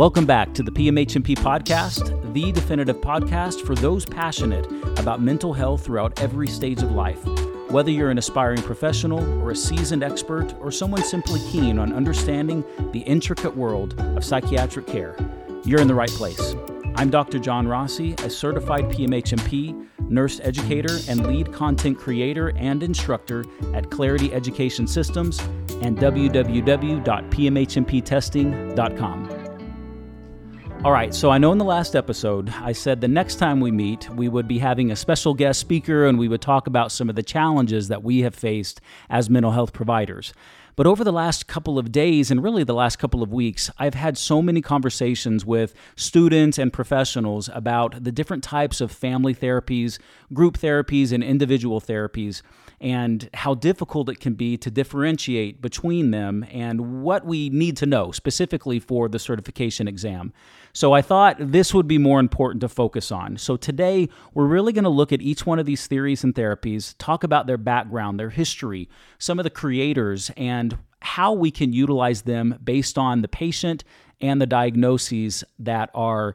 Welcome back to the PMHNP podcast, the definitive podcast for those passionate about mental health throughout every stage of life. Whether you're an aspiring professional or a seasoned expert or someone simply keen on understanding the intricate world of psychiatric care, you're in the right place. I'm Dr. John Rossi, a certified PMHNP, nurse educator, and lead content creator and instructor at Clarity Education Systems and www.pmhnptesting.com. All right, so I know in the last episode I said the next time we meet, we would be having a special guest speaker and we would talk about some of the challenges that we have faced as mental health providers. But over the last couple of days and really the last couple of weeks, I've had so many conversations with students and professionals about the different types of family therapies, group therapies, and individual therapies and how difficult it can be to differentiate between them and what we need to know specifically for the certification exam. So I thought this would be more important to focus on. So today, we're really going to look at each one of these theories and therapies, talk about their background, their history, some of the creators, and how we can utilize them based on the patient and the diagnoses that are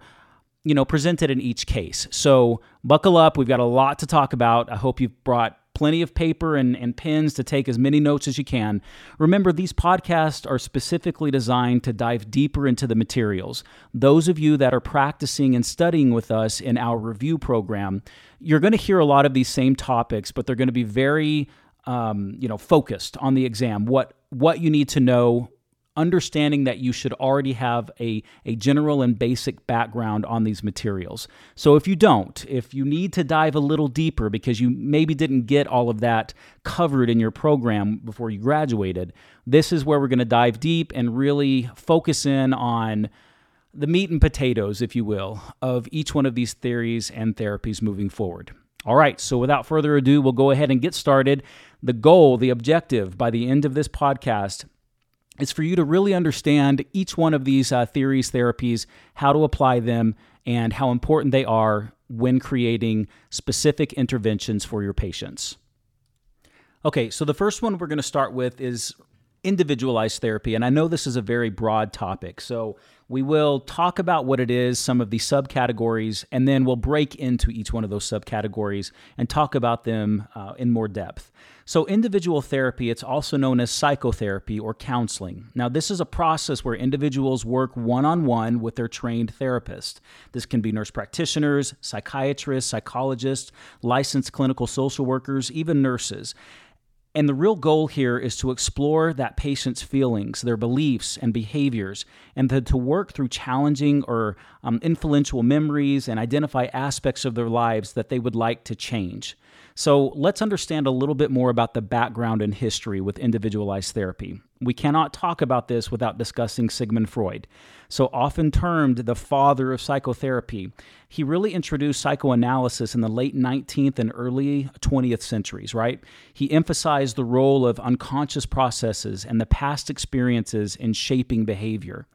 you know presented in each case. So buckle up, we've got a lot to talk about. I hope you've brought plenty of paper and, and pens to take as many notes as you can. Remember, these podcasts are specifically designed to dive deeper into the materials. Those of you that are practicing and studying with us in our review program, you're going to hear a lot of these same topics, but they're going to be very um, you know focused on the exam what what you need to know understanding that you should already have a, a general and basic background on these materials. So if you don't, if you need to dive a little deeper because you maybe didn't get all of that covered in your program before you graduated, this is where we're going to dive deep and really focus in on the meat and potatoes, if you will, of each one of these theories and therapies moving forward. All right, so without further ado, we'll go ahead and get started. The goal, the objective by the end of this podcast is for you to really understand each one of these uh, theories, therapies, how to apply them, and how important they are when creating specific interventions for your patients. Okay, so the first one we're going to start with is individualized therapy. And I know this is a very broad topic. So we will talk about what it is, some of the subcategories, and then we'll break into each one of those subcategories and talk about them uh, in more depth. So, individual therapy, it's also known as psychotherapy or counseling. Now, this is a process where individuals work one on one with their trained therapist. This can be nurse practitioners, psychiatrists, psychologists, licensed clinical social workers, even nurses. And the real goal here is to explore that patient's feelings, their beliefs, and behaviors, and to, to work through challenging or um, influential memories and identify aspects of their lives that they would like to change. So let's understand a little bit more about the background and history with individualized therapy. We cannot talk about this without discussing Sigmund Freud. So often termed the father of psychotherapy, he really introduced psychoanalysis in the late 19th and early 20th centuries, right? He emphasized the role of unconscious processes and the past experiences in shaping behavior.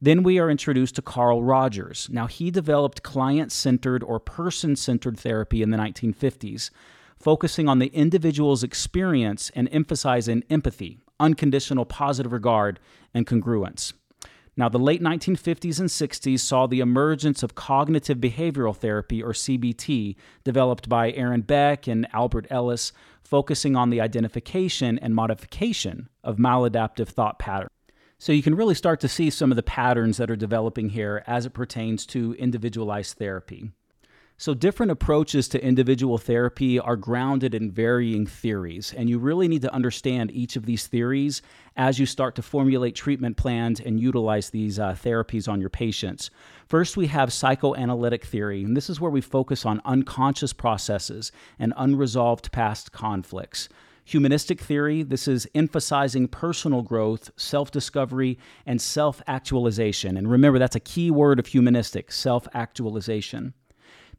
Then we are introduced to Carl Rogers. Now, he developed client centered or person centered therapy in the 1950s focusing on the individual's experience and emphasizing empathy, unconditional positive regard, and congruence. Now, the late 1950s and 60s saw the emergence of cognitive behavioral therapy, or CBT, developed by Aaron Beck and Albert Ellis, focusing on the identification and modification of maladaptive thought patterns. So you can really start to see some of the patterns that are developing here as it pertains to individualized therapy. So, different approaches to individual therapy are grounded in varying theories, and you really need to understand each of these theories as you start to formulate treatment plans and utilize these uh, therapies on your patients. First, we have psychoanalytic theory, and this is where we focus on unconscious processes and unresolved past conflicts. Humanistic theory, this is emphasizing personal growth, self discovery, and self actualization. And remember, that's a key word of humanistic self actualization.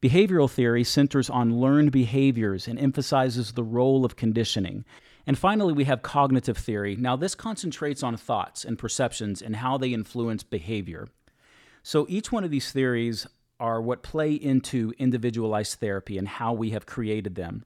Behavioral theory centers on learned behaviors and emphasizes the role of conditioning. And finally, we have cognitive theory. Now, this concentrates on thoughts and perceptions and how they influence behavior. So, each one of these theories are what play into individualized therapy and how we have created them.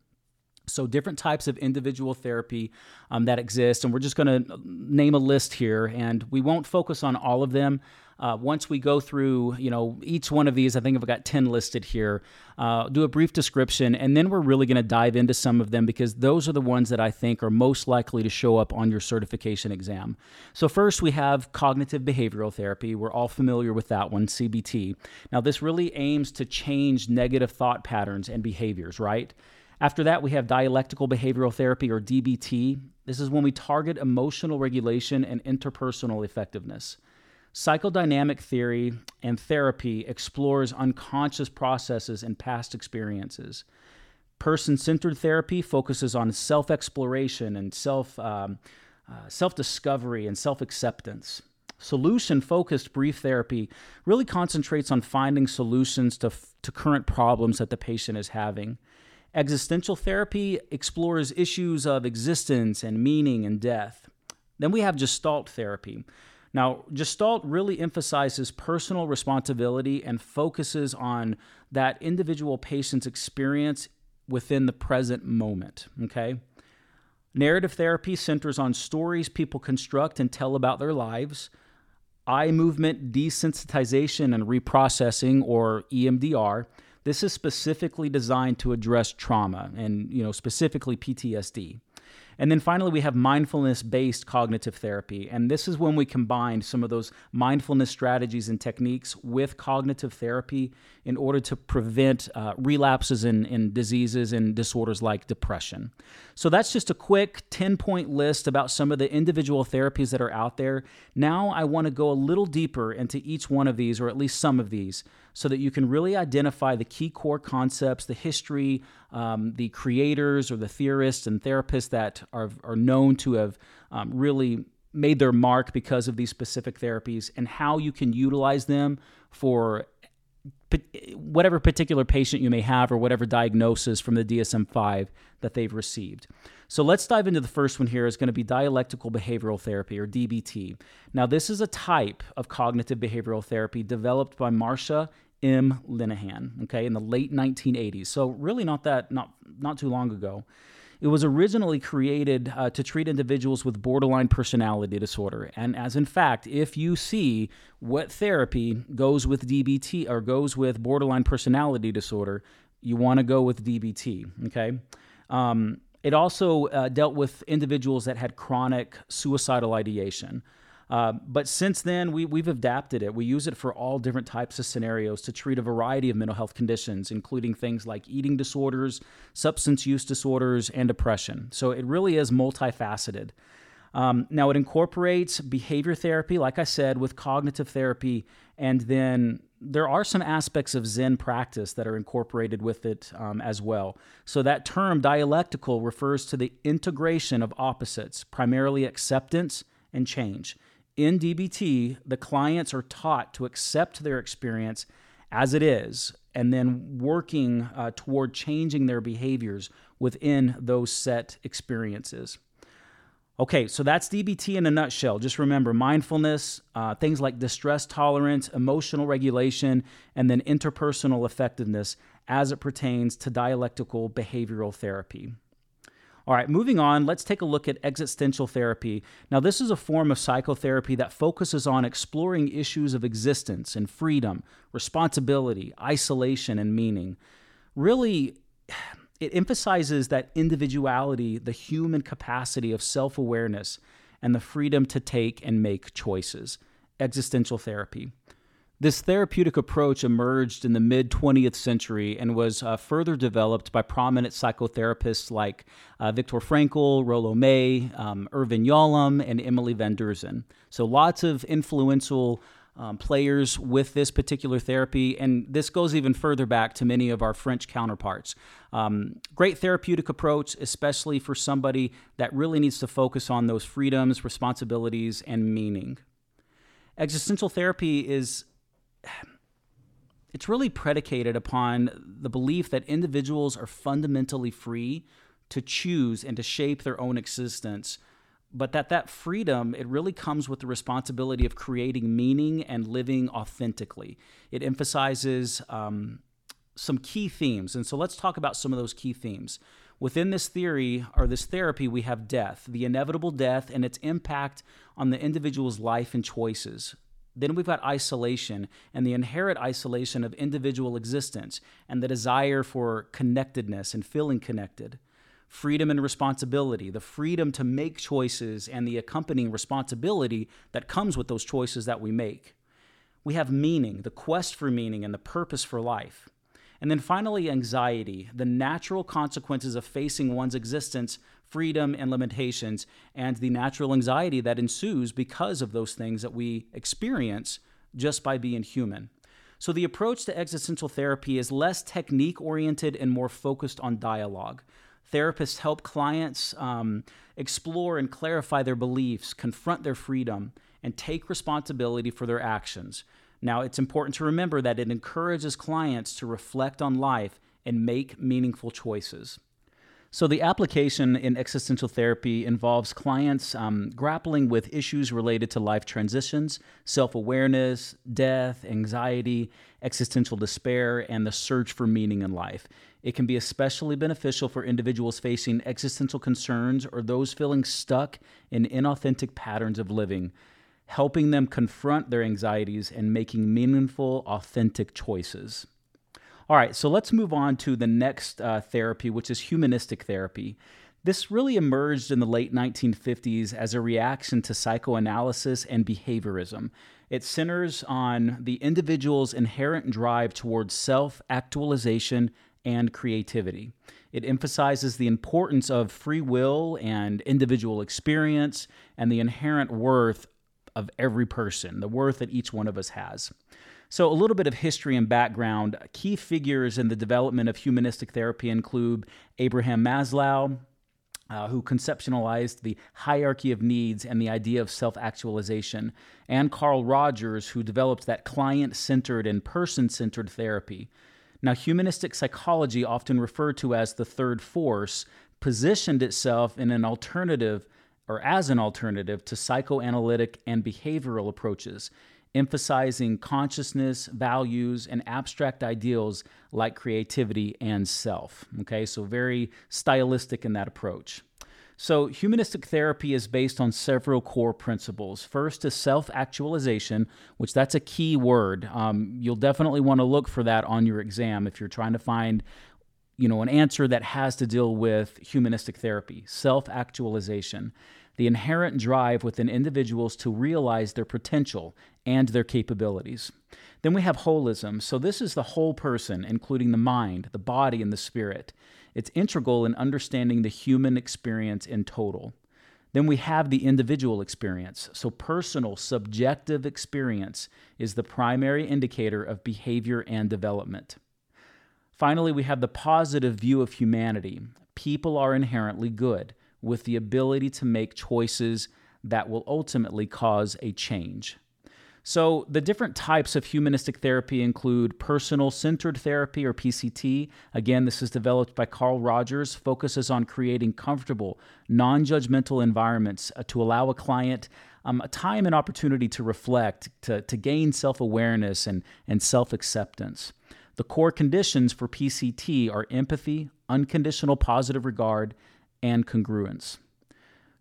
So, different types of individual therapy um, that exist, and we're just going to name a list here, and we won't focus on all of them. Uh, once we go through, you know, each one of these, I think I've got 10 listed here, uh, do a brief description, and then we're really going to dive into some of them because those are the ones that I think are most likely to show up on your certification exam. So, first, we have cognitive behavioral therapy. We're all familiar with that one, CBT. Now, this really aims to change negative thought patterns and behaviors, right? After that, we have dialectical behavioral therapy or DBT. This is when we target emotional regulation and interpersonal effectiveness. Psychodynamic theory and therapy explores unconscious processes and past experiences. Person centered therapy focuses on self exploration and self um, uh, self discovery and self acceptance. Solution focused brief therapy really concentrates on finding solutions to, to current problems that the patient is having. Existential therapy explores issues of existence and meaning and death. Then we have Gestalt therapy, now, Gestalt really emphasizes personal responsibility and focuses on that individual patient's experience within the present moment. Okay? Narrative therapy centers on stories people construct and tell about their lives. Eye movement desensitization and reprocessing, or EMDR, this is specifically designed to address trauma and, you know, specifically PTSD. And then finally, we have mindfulness based cognitive therapy. And this is when we combine some of those mindfulness strategies and techniques with cognitive therapy in order to prevent uh, relapses in, in diseases and disorders like depression. So that's just a quick 10 point list about some of the individual therapies that are out there. Now, I want to go a little deeper into each one of these, or at least some of these so that you can really identify the key core concepts, the history, um, the creators or the theorists and therapists that are, are known to have um, really made their mark because of these specific therapies, and how you can utilize them for whatever particular patient you may have or whatever diagnosis from the DSM 5 that they've received. So let's dive into the first one here is going to be dialectical behavioral therapy or DBT. Now this is a type of cognitive behavioral therapy developed by Marsha M. Linehan, okay, in the late 1980s. So really not that not not too long ago. It was originally created uh, to treat individuals with borderline personality disorder. And as in fact, if you see what therapy goes with DBT or goes with borderline personality disorder, you want to go with DBT, okay? Um, it also uh, dealt with individuals that had chronic suicidal ideation. Uh, but since then, we, we've adapted it. We use it for all different types of scenarios to treat a variety of mental health conditions, including things like eating disorders, substance use disorders, and depression. So it really is multifaceted. Um, now, it incorporates behavior therapy, like I said, with cognitive therapy, and then there are some aspects of Zen practice that are incorporated with it um, as well. So, that term dialectical refers to the integration of opposites, primarily acceptance and change in DBT, the clients are taught to accept their experience as it is and then working uh, toward changing their behaviors within those set experiences. Okay, so that's DBT in a nutshell. Just remember mindfulness, uh, things like distress tolerance, emotional regulation, and then interpersonal effectiveness as it pertains to dialectical behavioral therapy. All right, moving on, let's take a look at existential therapy. Now, this is a form of psychotherapy that focuses on exploring issues of existence and freedom, responsibility, isolation, and meaning. Really, it emphasizes that individuality, the human capacity of self awareness, and the freedom to take and make choices. Existential therapy. This therapeutic approach emerged in the mid 20th century and was uh, further developed by prominent psychotherapists like uh, Viktor Frankl, Rollo May, um, Irvin Yalom, and Emily Van Deurzen. So lots of influential um, players with this particular therapy, and this goes even further back to many of our French counterparts. Um, great therapeutic approach, especially for somebody that really needs to focus on those freedoms, responsibilities, and meaning. Existential therapy is it's really predicated upon the belief that individuals are fundamentally free to choose and to shape their own existence but that that freedom it really comes with the responsibility of creating meaning and living authentically it emphasizes um, some key themes and so let's talk about some of those key themes Within this theory or this therapy, we have death, the inevitable death, and its impact on the individual's life and choices. Then we've got isolation and the inherent isolation of individual existence and the desire for connectedness and feeling connected. Freedom and responsibility, the freedom to make choices and the accompanying responsibility that comes with those choices that we make. We have meaning, the quest for meaning and the purpose for life. And then finally, anxiety, the natural consequences of facing one's existence, freedom, and limitations, and the natural anxiety that ensues because of those things that we experience just by being human. So, the approach to existential therapy is less technique oriented and more focused on dialogue. Therapists help clients um, explore and clarify their beliefs, confront their freedom, and take responsibility for their actions. Now, it's important to remember that it encourages clients to reflect on life and make meaningful choices. So, the application in existential therapy involves clients um, grappling with issues related to life transitions, self awareness, death, anxiety, existential despair, and the search for meaning in life. It can be especially beneficial for individuals facing existential concerns or those feeling stuck in inauthentic patterns of living helping them confront their anxieties and making meaningful, authentic choices. All right, so let's move on to the next uh, therapy, which is humanistic therapy. This really emerged in the late 1950s as a reaction to psychoanalysis and behaviorism. It centers on the individual's inherent drive towards self actualization and creativity. It emphasizes the importance of free will and individual experience and the inherent worth of every person, the worth that each one of us has. So, a little bit of history and background. Key figures in the development of humanistic therapy include Abraham Maslow, uh, who conceptualized the hierarchy of needs and the idea of self actualization, and Carl Rogers, who developed that client centered and person centered therapy. Now, humanistic psychology, often referred to as the third force, positioned itself in an alternative or as an alternative to psychoanalytic and behavioral approaches, emphasizing consciousness, values, and abstract ideals like creativity and self. Okay, so very stylistic in that approach. So, humanistic therapy is based on several core principles. First is self actualization, which that's a key word. Um, you'll definitely want to look for that on your exam if you're trying to find you know, an answer that has to deal with humanistic therapy, self actualization, the inherent drive within individuals to realize their potential and their capabilities. Then we have holism. So, this is the whole person, including the mind, the body, and the spirit. It's integral in understanding the human experience in total. Then we have the individual experience. So, personal, subjective experience is the primary indicator of behavior and development. Finally, we have the positive view of humanity. People are inherently good, with the ability to make choices that will ultimately cause a change. So, the different types of humanistic therapy include personal centered therapy or PCT. Again, this is developed by Carl Rogers, focuses on creating comfortable, non judgmental environments uh, to allow a client um, a time and opportunity to reflect, to, to gain self awareness and, and self acceptance. The core conditions for PCT are empathy, unconditional positive regard, and congruence.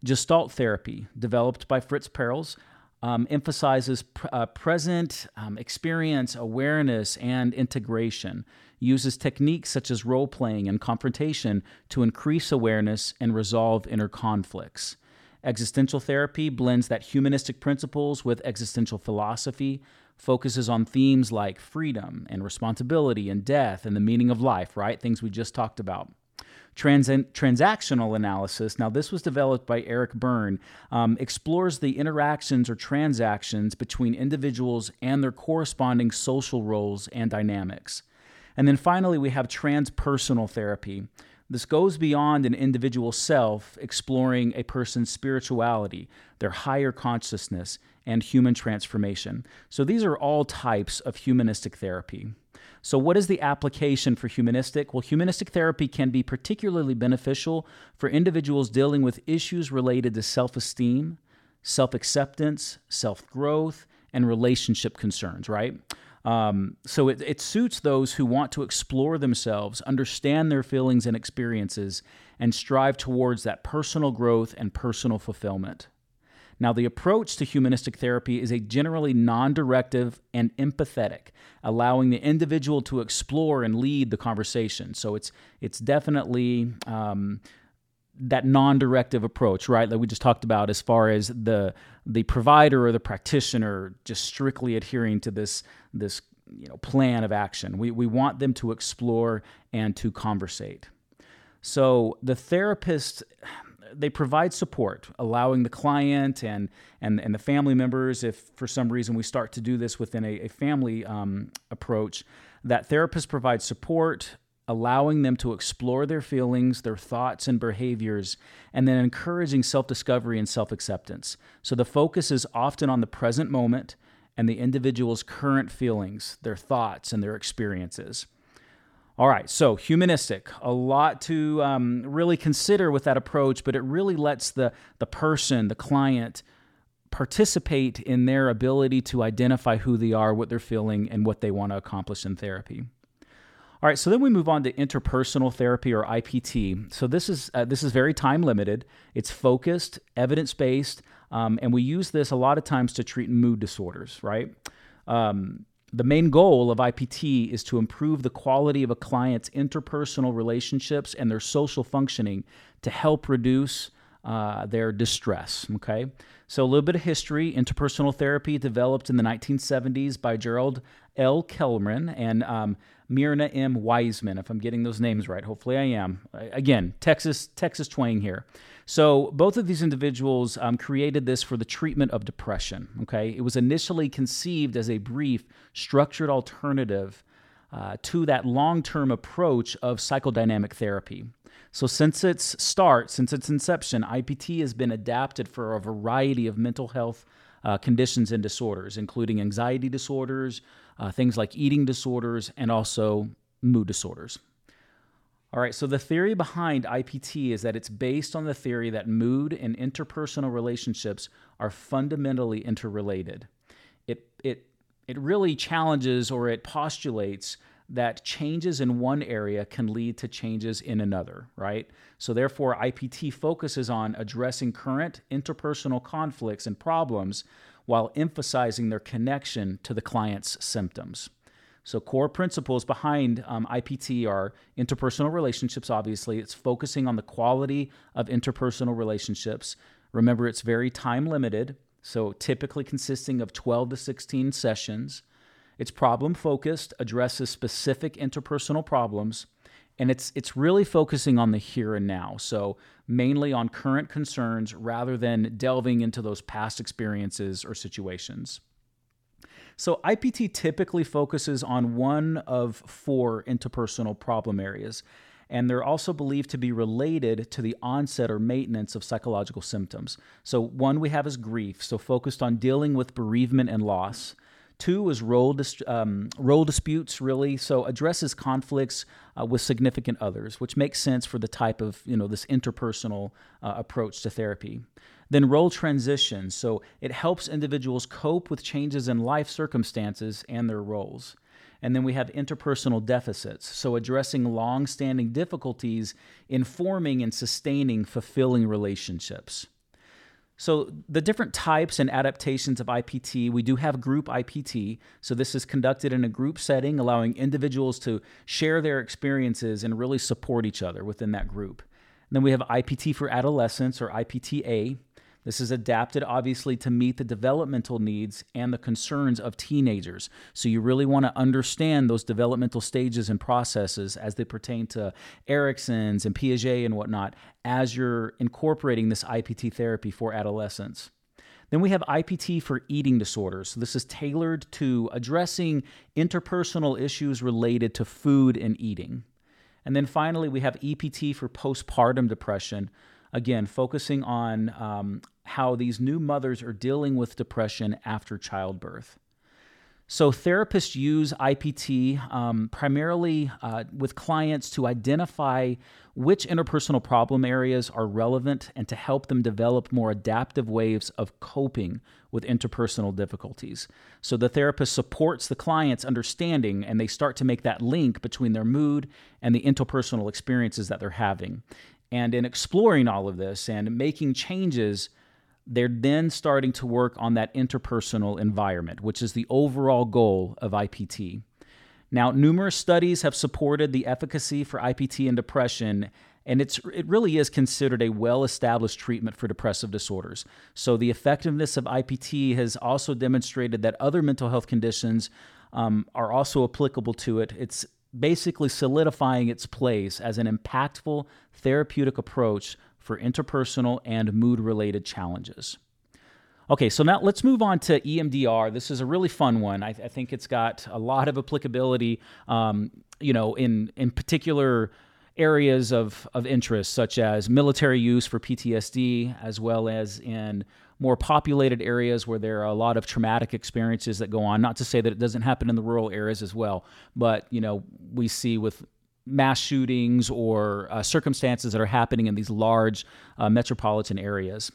Gestalt therapy, developed by Fritz Perls, um, emphasizes pr- uh, present um, experience, awareness, and integration, uses techniques such as role playing and confrontation to increase awareness and resolve inner conflicts. Existential therapy blends that humanistic principles with existential philosophy, focuses on themes like freedom and responsibility and death and the meaning of life, right? Things we just talked about. Trans- transactional analysis, now this was developed by Eric Berne, um, explores the interactions or transactions between individuals and their corresponding social roles and dynamics. And then finally, we have transpersonal therapy. This goes beyond an individual self, exploring a person's spirituality, their higher consciousness, and human transformation. So these are all types of humanistic therapy. So, what is the application for humanistic? Well, humanistic therapy can be particularly beneficial for individuals dealing with issues related to self esteem, self acceptance, self growth, and relationship concerns, right? Um, so it, it suits those who want to explore themselves, understand their feelings and experiences, and strive towards that personal growth and personal fulfillment. Now, the approach to humanistic therapy is a generally non directive and empathetic, allowing the individual to explore and lead the conversation. So it's, it's definitely um, that non-directive approach, right? That we just talked about, as far as the the provider or the practitioner just strictly adhering to this this you know plan of action. We we want them to explore and to conversate. So the therapist they provide support, allowing the client and and and the family members, if for some reason we start to do this within a, a family um, approach, that therapist provides support, allowing them to explore their feelings, their thoughts, and behaviors, and then encouraging self discovery and self acceptance. So the focus is often on the present moment and the individual's current feelings, their thoughts, and their experiences. All right, so humanistic, a lot to um, really consider with that approach, but it really lets the, the person, the client, participate in their ability to identify who they are, what they're feeling, and what they want to accomplish in therapy. All right, so then we move on to interpersonal therapy or IPT. So this is uh, this is very time limited. It's focused, evidence based, um, and we use this a lot of times to treat mood disorders. Right. Um, the main goal of IPT is to improve the quality of a client's interpersonal relationships and their social functioning to help reduce uh, their distress. Okay, so a little bit of history. Interpersonal therapy developed in the 1970s by Gerald L. Klerman and um, Myrna M. Weissman, if I'm getting those names right. Hopefully, I am. Again, Texas Texas twang here. So both of these individuals um, created this for the treatment of depression. Okay, it was initially conceived as a brief, structured alternative uh, to that long-term approach of psychodynamic therapy. So since its start, since its inception, IPT has been adapted for a variety of mental health uh, conditions and disorders, including anxiety disorders, uh, things like eating disorders, and also mood disorders. All right, so the theory behind IPT is that it's based on the theory that mood and interpersonal relationships are fundamentally interrelated. It, it, it really challenges or it postulates that changes in one area can lead to changes in another, right? So, therefore, IPT focuses on addressing current interpersonal conflicts and problems while emphasizing their connection to the client's symptoms. So, core principles behind um, IPT are interpersonal relationships, obviously. It's focusing on the quality of interpersonal relationships. Remember, it's very time limited, so typically consisting of 12 to 16 sessions. It's problem focused, addresses specific interpersonal problems, and it's it's really focusing on the here and now. So mainly on current concerns rather than delving into those past experiences or situations. So IPT typically focuses on one of four interpersonal problem areas, and they're also believed to be related to the onset or maintenance of psychological symptoms. So one we have is grief, so focused on dealing with bereavement and loss. Two is role, dis- um, role disputes, really. So addresses conflicts uh, with significant others, which makes sense for the type of, you know, this interpersonal uh, approach to therapy. Then role transitions, So it helps individuals cope with changes in life circumstances and their roles. And then we have interpersonal deficits, so addressing long standing difficulties in forming and sustaining fulfilling relationships. So, the different types and adaptations of IPT, we do have group IPT. So, this is conducted in a group setting, allowing individuals to share their experiences and really support each other within that group. And then we have IPT for adolescents or IPTA. This is adapted, obviously, to meet the developmental needs and the concerns of teenagers. So, you really want to understand those developmental stages and processes as they pertain to Erikson's and Piaget and whatnot as you're incorporating this IPT therapy for adolescents. Then we have IPT for eating disorders. So this is tailored to addressing interpersonal issues related to food and eating. And then finally, we have IPT for postpartum depression, again, focusing on um, how these new mothers are dealing with depression after childbirth. So, therapists use IPT um, primarily uh, with clients to identify which interpersonal problem areas are relevant and to help them develop more adaptive ways of coping with interpersonal difficulties. So, the therapist supports the client's understanding and they start to make that link between their mood and the interpersonal experiences that they're having. And in exploring all of this and making changes, they're then starting to work on that interpersonal environment, which is the overall goal of IPT. Now, numerous studies have supported the efficacy for IPT in depression, and it's, it really is considered a well established treatment for depressive disorders. So, the effectiveness of IPT has also demonstrated that other mental health conditions um, are also applicable to it. It's basically solidifying its place as an impactful therapeutic approach for interpersonal and mood related challenges. Okay, so now let's move on to EMDR. This is a really fun one. I, I think it's got a lot of applicability, um, you know, in in particular areas of, of interest, such as military use for PTSD, as well as in more populated areas where there are a lot of traumatic experiences that go on. Not to say that it doesn't happen in the rural areas as well, but you know, we see with mass shootings or uh, circumstances that are happening in these large uh, metropolitan areas.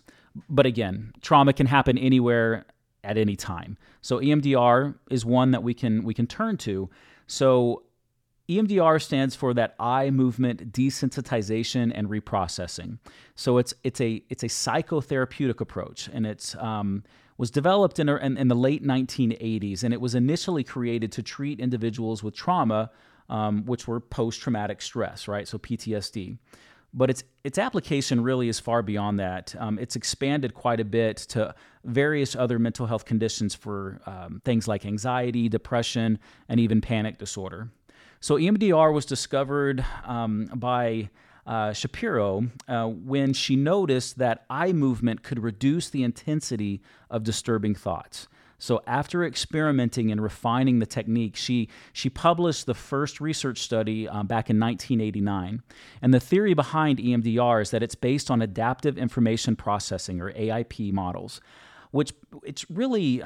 But again, trauma can happen anywhere at any time. So EMDR is one that we can we can turn to. So EMDR stands for that eye movement desensitization and reprocessing. So it's it's a it's a psychotherapeutic approach, and it's um, was developed in, in, in the late 1980s, and it was initially created to treat individuals with trauma um, which were post traumatic stress, right? So PTSD. But its its application really is far beyond that. Um, it's expanded quite a bit to various other mental health conditions for um, things like anxiety, depression, and even panic disorder. So EMDR was discovered um, by uh, Shapiro uh, when she noticed that eye movement could reduce the intensity of disturbing thoughts. So after experimenting and refining the technique, she she published the first research study um, back in 1989. And the theory behind EMDR is that it's based on adaptive information processing or AIP models, which it's really,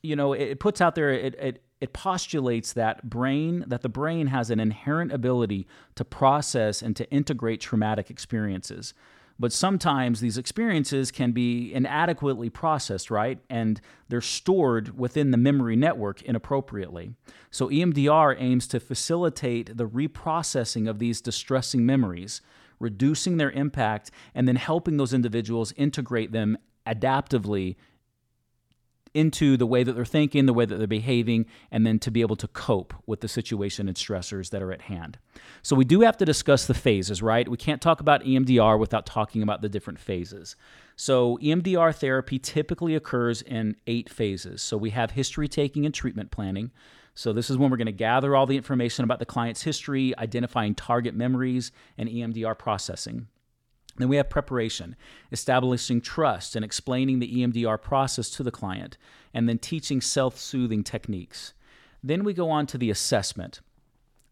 you know, it, puts out there it, it it postulates that brain that the brain has an inherent ability to process and to integrate traumatic experiences but sometimes these experiences can be inadequately processed, right? And they're stored within the memory network inappropriately. So EMDR aims to facilitate the reprocessing of these distressing memories, reducing their impact, and then helping those individuals integrate them adaptively into the way that they're thinking, the way that they're behaving, and then to be able to cope with the situation and stressors that are at hand. So, we do have to discuss the phases, right? We can't talk about EMDR without talking about the different phases. So, EMDR therapy typically occurs in eight phases. So, we have history taking and treatment planning. So, this is when we're going to gather all the information about the client's history, identifying target memories, and EMDR processing. Then we have preparation, establishing trust and explaining the EMDR process to the client, and then teaching self soothing techniques. Then we go on to the assessment.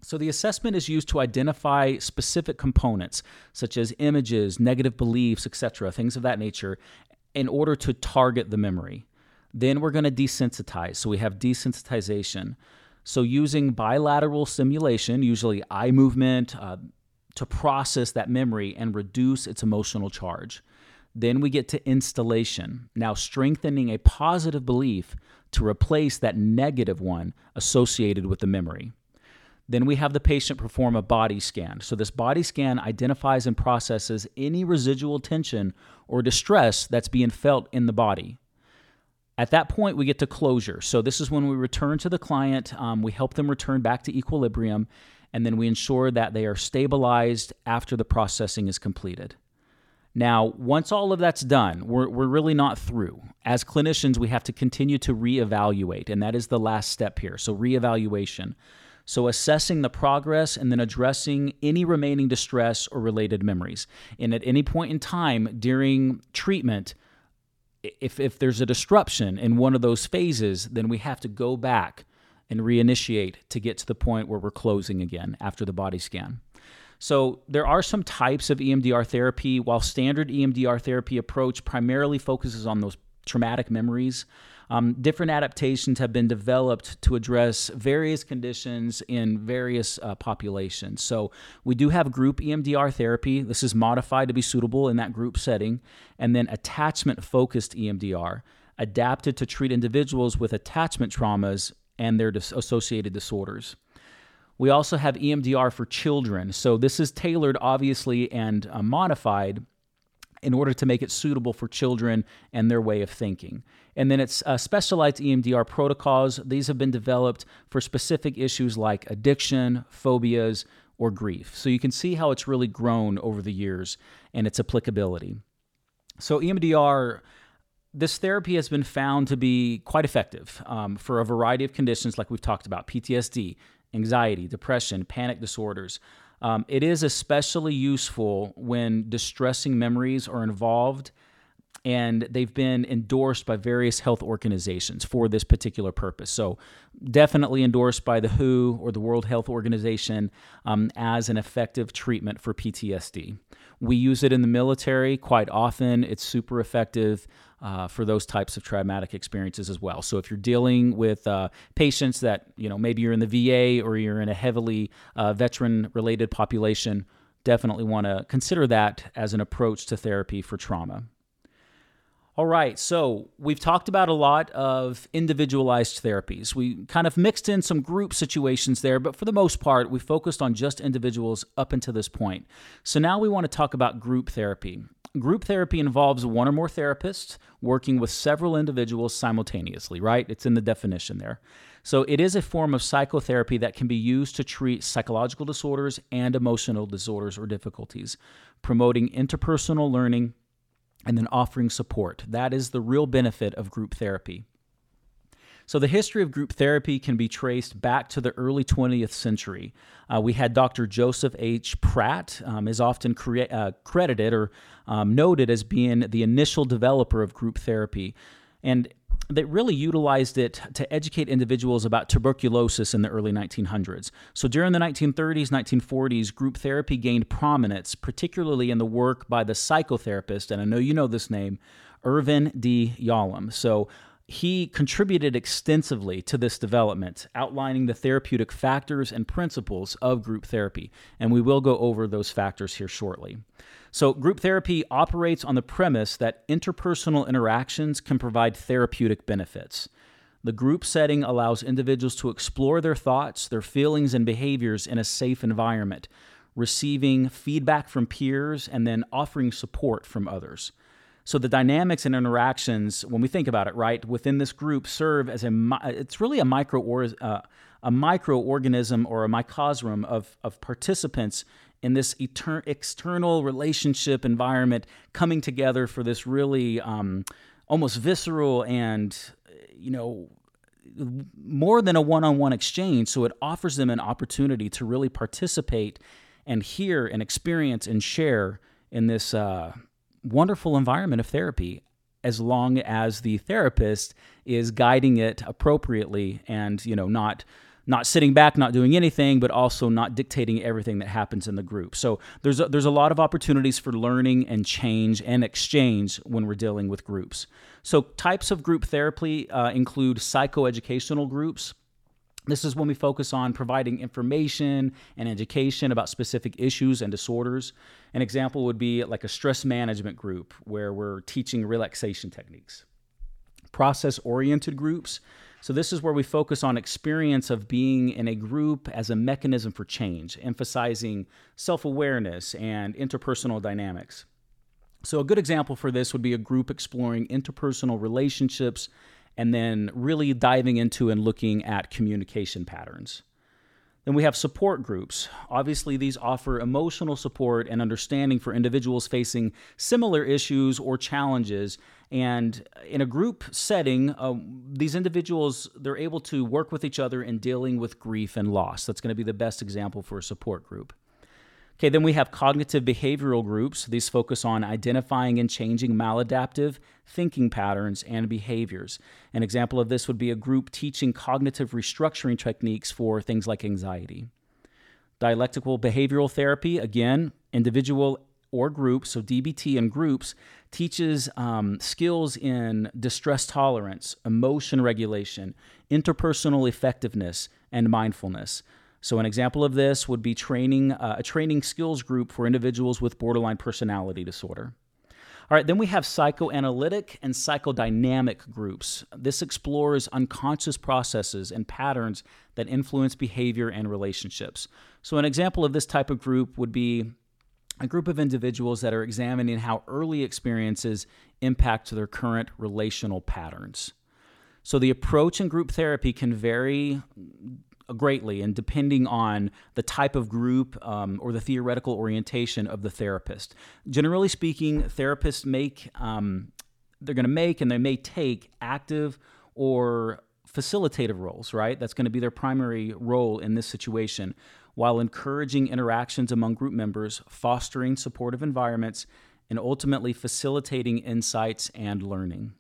So, the assessment is used to identify specific components, such as images, negative beliefs, etc., things of that nature, in order to target the memory. Then we're going to desensitize. So, we have desensitization. So, using bilateral stimulation, usually eye movement, uh, to process that memory and reduce its emotional charge. Then we get to installation, now strengthening a positive belief to replace that negative one associated with the memory. Then we have the patient perform a body scan. So, this body scan identifies and processes any residual tension or distress that's being felt in the body. At that point, we get to closure. So, this is when we return to the client. Um, we help them return back to equilibrium and then we ensure that they are stabilized after the processing is completed. Now, once all of that's done, we're, we're really not through. As clinicians, we have to continue to reevaluate, and that is the last step here. So, reevaluation. So, assessing the progress and then addressing any remaining distress or related memories. And at any point in time during treatment, if, if there's a disruption in one of those phases, then we have to go back and reinitiate to get to the point where we're closing again after the body scan. So, there are some types of EMDR therapy. While standard EMDR therapy approach primarily focuses on those traumatic memories. Um, different adaptations have been developed to address various conditions in various uh, populations. So we do have group EMDR therapy. This is modified to be suitable in that group setting, and then attachment focused EMDR, adapted to treat individuals with attachment traumas and their dis- associated disorders. We also have EMDR for children. So this is tailored, obviously, and uh, modified in order to make it suitable for children and their way of thinking. And then it's uh, specialized EMDR protocols. These have been developed for specific issues like addiction, phobias, or grief. So you can see how it's really grown over the years and its applicability. So EMDR this therapy has been found to be quite effective um, for a variety of conditions, like we've talked about PTSD, anxiety, depression, panic disorders. Um, it is especially useful when distressing memories are involved and they've been endorsed by various health organizations for this particular purpose. So, definitely endorsed by the WHO or the World Health Organization um, as an effective treatment for PTSD. We use it in the military quite often, it's super effective. Uh, for those types of traumatic experiences as well. So if you're dealing with uh, patients that you know maybe you're in the VA or you're in a heavily uh, veteran-related population, definitely want to consider that as an approach to therapy for trauma. All right, so we've talked about a lot of individualized therapies. We kind of mixed in some group situations there, but for the most part, we focused on just individuals up until this point. So now we want to talk about group therapy. Group therapy involves one or more therapists working with several individuals simultaneously, right? It's in the definition there. So it is a form of psychotherapy that can be used to treat psychological disorders and emotional disorders or difficulties, promoting interpersonal learning and then offering support. That is the real benefit of group therapy. So, the history of group therapy can be traced back to the early 20th century. Uh, we had Dr. Joseph H. Pratt, um, is often uh, credited or um, noted as being the initial developer of group therapy. And they really utilized it to educate individuals about tuberculosis in the early 1900s. So during the 1930s, 1940s, group therapy gained prominence, particularly in the work by the psychotherapist, and I know you know this name, Irvin D. Yalom. So he contributed extensively to this development, outlining the therapeutic factors and principles of group therapy. And we will go over those factors here shortly. So, group therapy operates on the premise that interpersonal interactions can provide therapeutic benefits. The group setting allows individuals to explore their thoughts, their feelings, and behaviors in a safe environment, receiving feedback from peers, and then offering support from others. So the dynamics and interactions, when we think about it, right, within this group serve as a it's really a micro or uh, a microorganism or a microcosm of of participants in this etern- external relationship environment coming together for this really um, almost visceral and you know more than a one-on-one exchange. So it offers them an opportunity to really participate and hear and experience and share in this uh, wonderful environment of therapy as long as the therapist is guiding it appropriately and you know not not sitting back not doing anything but also not dictating everything that happens in the group. So there's a, there's a lot of opportunities for learning and change and exchange when we're dealing with groups. So types of group therapy uh, include psychoeducational groups this is when we focus on providing information and education about specific issues and disorders. An example would be like a stress management group where we're teaching relaxation techniques. Process oriented groups. So, this is where we focus on experience of being in a group as a mechanism for change, emphasizing self awareness and interpersonal dynamics. So, a good example for this would be a group exploring interpersonal relationships and then really diving into and looking at communication patterns. Then we have support groups. Obviously, these offer emotional support and understanding for individuals facing similar issues or challenges. And in a group setting, uh, these individuals they're able to work with each other in dealing with grief and loss. That's going to be the best example for a support group. Okay, then we have cognitive behavioral groups. These focus on identifying and changing maladaptive thinking patterns and behaviors. An example of this would be a group teaching cognitive restructuring techniques for things like anxiety. Dialectical behavioral therapy, again, individual or groups, so DBT in groups, teaches um, skills in distress tolerance, emotion regulation, interpersonal effectiveness, and mindfulness. So, an example of this would be training uh, a training skills group for individuals with borderline personality disorder. All right, then we have psychoanalytic and psychodynamic groups. This explores unconscious processes and patterns that influence behavior and relationships. So, an example of this type of group would be a group of individuals that are examining how early experiences impact their current relational patterns. So, the approach in group therapy can vary greatly and depending on the type of group um, or the theoretical orientation of the therapist. Generally speaking, therapists make um, they're going to make and they may take active or facilitative roles, right? That's going to be their primary role in this situation, while encouraging interactions among group members, fostering supportive environments, and ultimately facilitating insights and learning.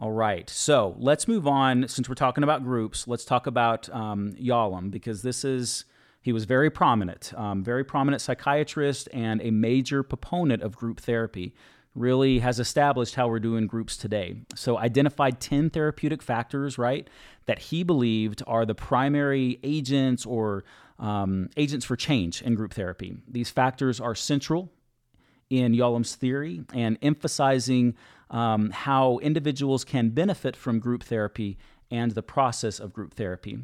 All right, so let's move on. Since we're talking about groups, let's talk about um, Yalom because this is he was very prominent, um, very prominent psychiatrist and a major proponent of group therapy. Really has established how we're doing groups today. So identified ten therapeutic factors, right, that he believed are the primary agents or um, agents for change in group therapy. These factors are central in Yalom's theory and emphasizing um, how individuals can benefit from group therapy and the process of group therapy.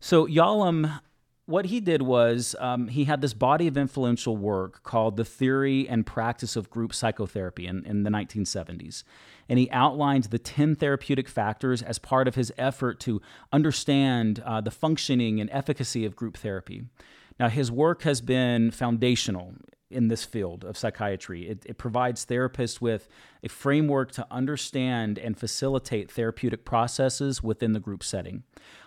So, Yalom, what he did was um, he had this body of influential work called The Theory and Practice of Group Psychotherapy in, in the 1970s. And he outlined the 10 therapeutic factors as part of his effort to understand uh, the functioning and efficacy of group therapy. Now, his work has been foundational in this field of psychiatry. It, it, provides therapists with a framework to understand and facilitate therapeutic processes within the group setting.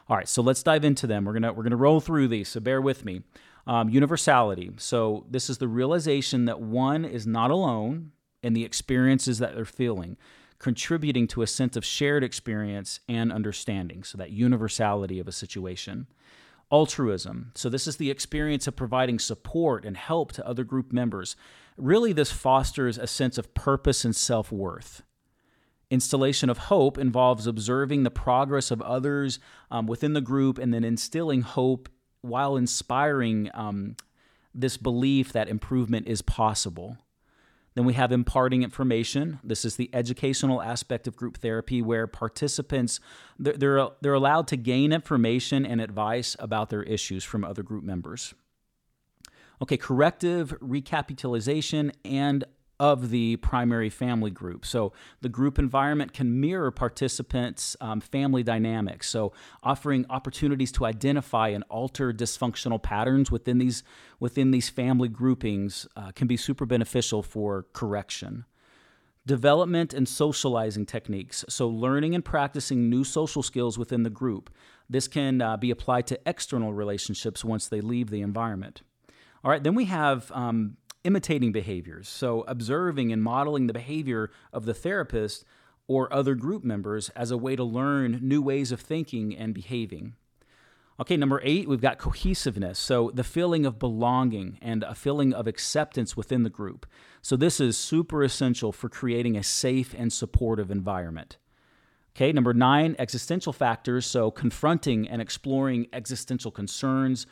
All right, so let's dive into them. We're gonna we're gonna roll through these, so bear with me. Um, universality. So this is the realization that one is not alone in the experiences that they're feeling, contributing to a sense of shared experience and understanding. So that universality of a situation altruism. So, this is the experience of providing support and help to other group members. Really, this fosters a sense of purpose and self worth. Installation of hope involves observing the progress of others um, within the group and then instilling hope while inspiring um, this belief that improvement is possible. Then we have imparting information. This is the educational aspect of group therapy where participants they're, they're allowed to gain information and advice about their issues from other group members. Okay, corrective recapitulation and of the primary family group. So the group environment can mirror participants' um, family dynamics. So offering opportunities to identify and alter dysfunctional patterns within these within these family groupings uh, can be super beneficial for correction. Development and socializing techniques. So, learning and practicing new social skills within the group. This can uh, be applied to external relationships once they leave the environment. All right, then we have um, imitating behaviors. So, observing and modeling the behavior of the therapist or other group members as a way to learn new ways of thinking and behaving. Okay, number eight, we've got cohesiveness. So, the feeling of belonging and a feeling of acceptance within the group. So, this is super essential for creating a safe and supportive environment. Okay, number nine, existential factors. So, confronting and exploring existential concerns,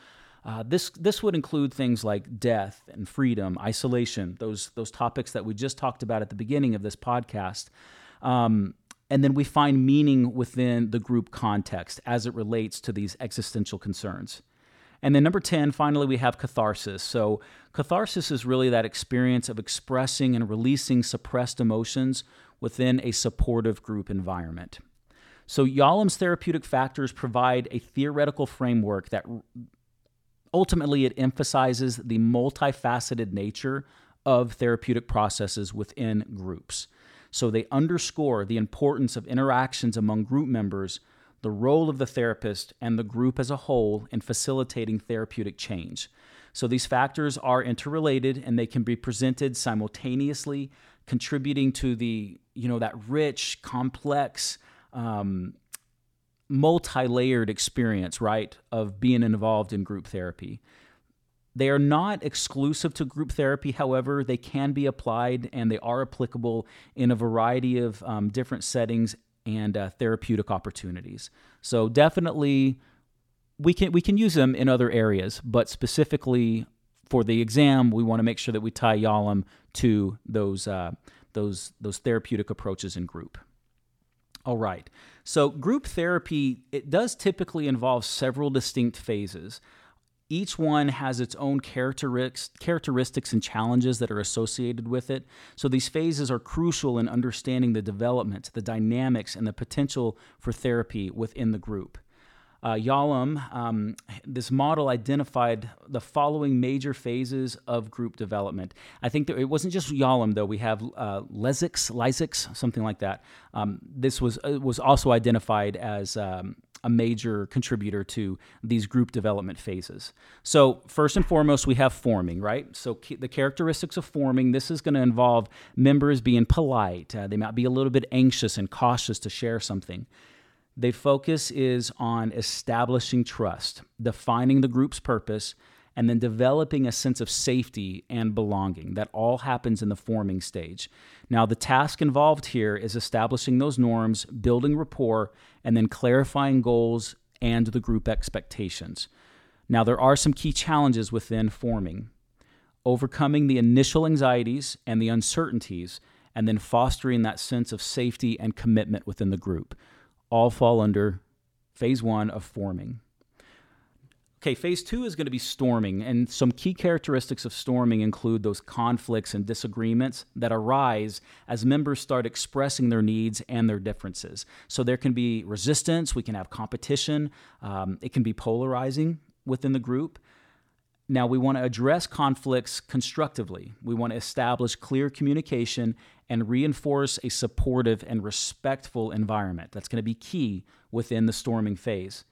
uh, this this would include things like death and freedom, isolation, those those topics that we just talked about at the beginning of this podcast. Um, and then we find meaning within the group context as it relates to these existential concerns. And then number 10, finally, we have catharsis. So, catharsis is really that experience of expressing and releasing suppressed emotions within a supportive group environment. So, Yalom's therapeutic factors provide a theoretical framework that Ultimately, it emphasizes the multifaceted nature of therapeutic processes within groups. So they underscore the importance of interactions among group members, the role of the therapist, and the group as a whole in facilitating therapeutic change. So these factors are interrelated and they can be presented simultaneously, contributing to the, you know, that rich, complex, um, multi layered experience, right, of being involved in group therapy. They are not exclusive to group therapy, however, they can be applied and they are applicable in a variety of um, different settings and uh, therapeutic opportunities. So definitely, we can we can use them in other areas, but specifically for the exam, we want to make sure that we tie Yalom to those uh, those those therapeutic approaches in group. All right. So group therapy it does typically involve several distinct phases. Each one has its own characteristics and challenges that are associated with it. So these phases are crucial in understanding the development, the dynamics, and the potential for therapy within the group. Uh, Yalom, um, this model identified the following major phases of group development. I think that it wasn't just Yalom, though. We have uh, Lesix, something like that. Um, this was uh, was also identified as um, a major contributor to these group development phases. So, first and foremost, we have forming, right? So, the characteristics of forming this is going to involve members being polite. Uh, they might be a little bit anxious and cautious to share something. The focus is on establishing trust, defining the group's purpose, and then developing a sense of safety and belonging. That all happens in the forming stage. Now, the task involved here is establishing those norms, building rapport, and then clarifying goals and the group expectations. Now, there are some key challenges within forming overcoming the initial anxieties and the uncertainties, and then fostering that sense of safety and commitment within the group. All fall under phase one of forming. Okay, phase two is going to be storming, and some key characteristics of storming include those conflicts and disagreements that arise as members start expressing their needs and their differences. So there can be resistance, we can have competition, um, it can be polarizing within the group. Now, we want to address conflicts constructively. We want to establish clear communication and reinforce a supportive and respectful environment. That's going to be key within the storming phase.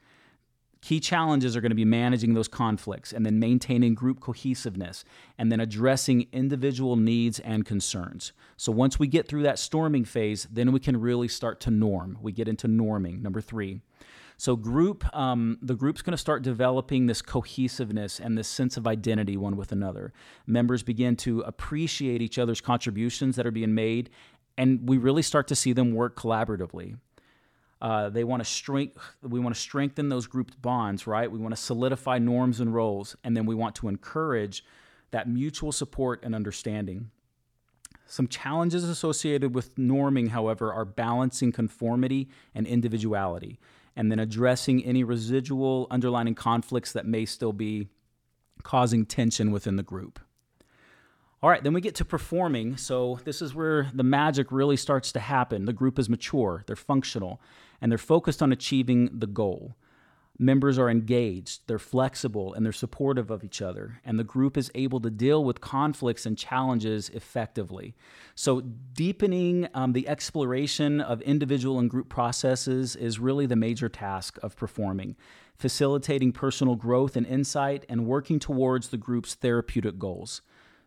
Key challenges are going to be managing those conflicts and then maintaining group cohesiveness and then addressing individual needs and concerns. So once we get through that storming phase, then we can really start to norm. We get into norming. Number three. So group, um, the group's going to start developing this cohesiveness and this sense of identity one with another. Members begin to appreciate each other's contributions that are being made, and we really start to see them work collaboratively. Uh, they want to strength. We want to strengthen those grouped bonds, right? We want to solidify norms and roles, and then we want to encourage that mutual support and understanding. Some challenges associated with norming, however, are balancing conformity and individuality, and then addressing any residual underlying conflicts that may still be causing tension within the group. All right, then we get to performing. So, this is where the magic really starts to happen. The group is mature, they're functional, and they're focused on achieving the goal. Members are engaged, they're flexible, and they're supportive of each other, and the group is able to deal with conflicts and challenges effectively. So, deepening um, the exploration of individual and group processes is really the major task of performing, facilitating personal growth and insight, and working towards the group's therapeutic goals.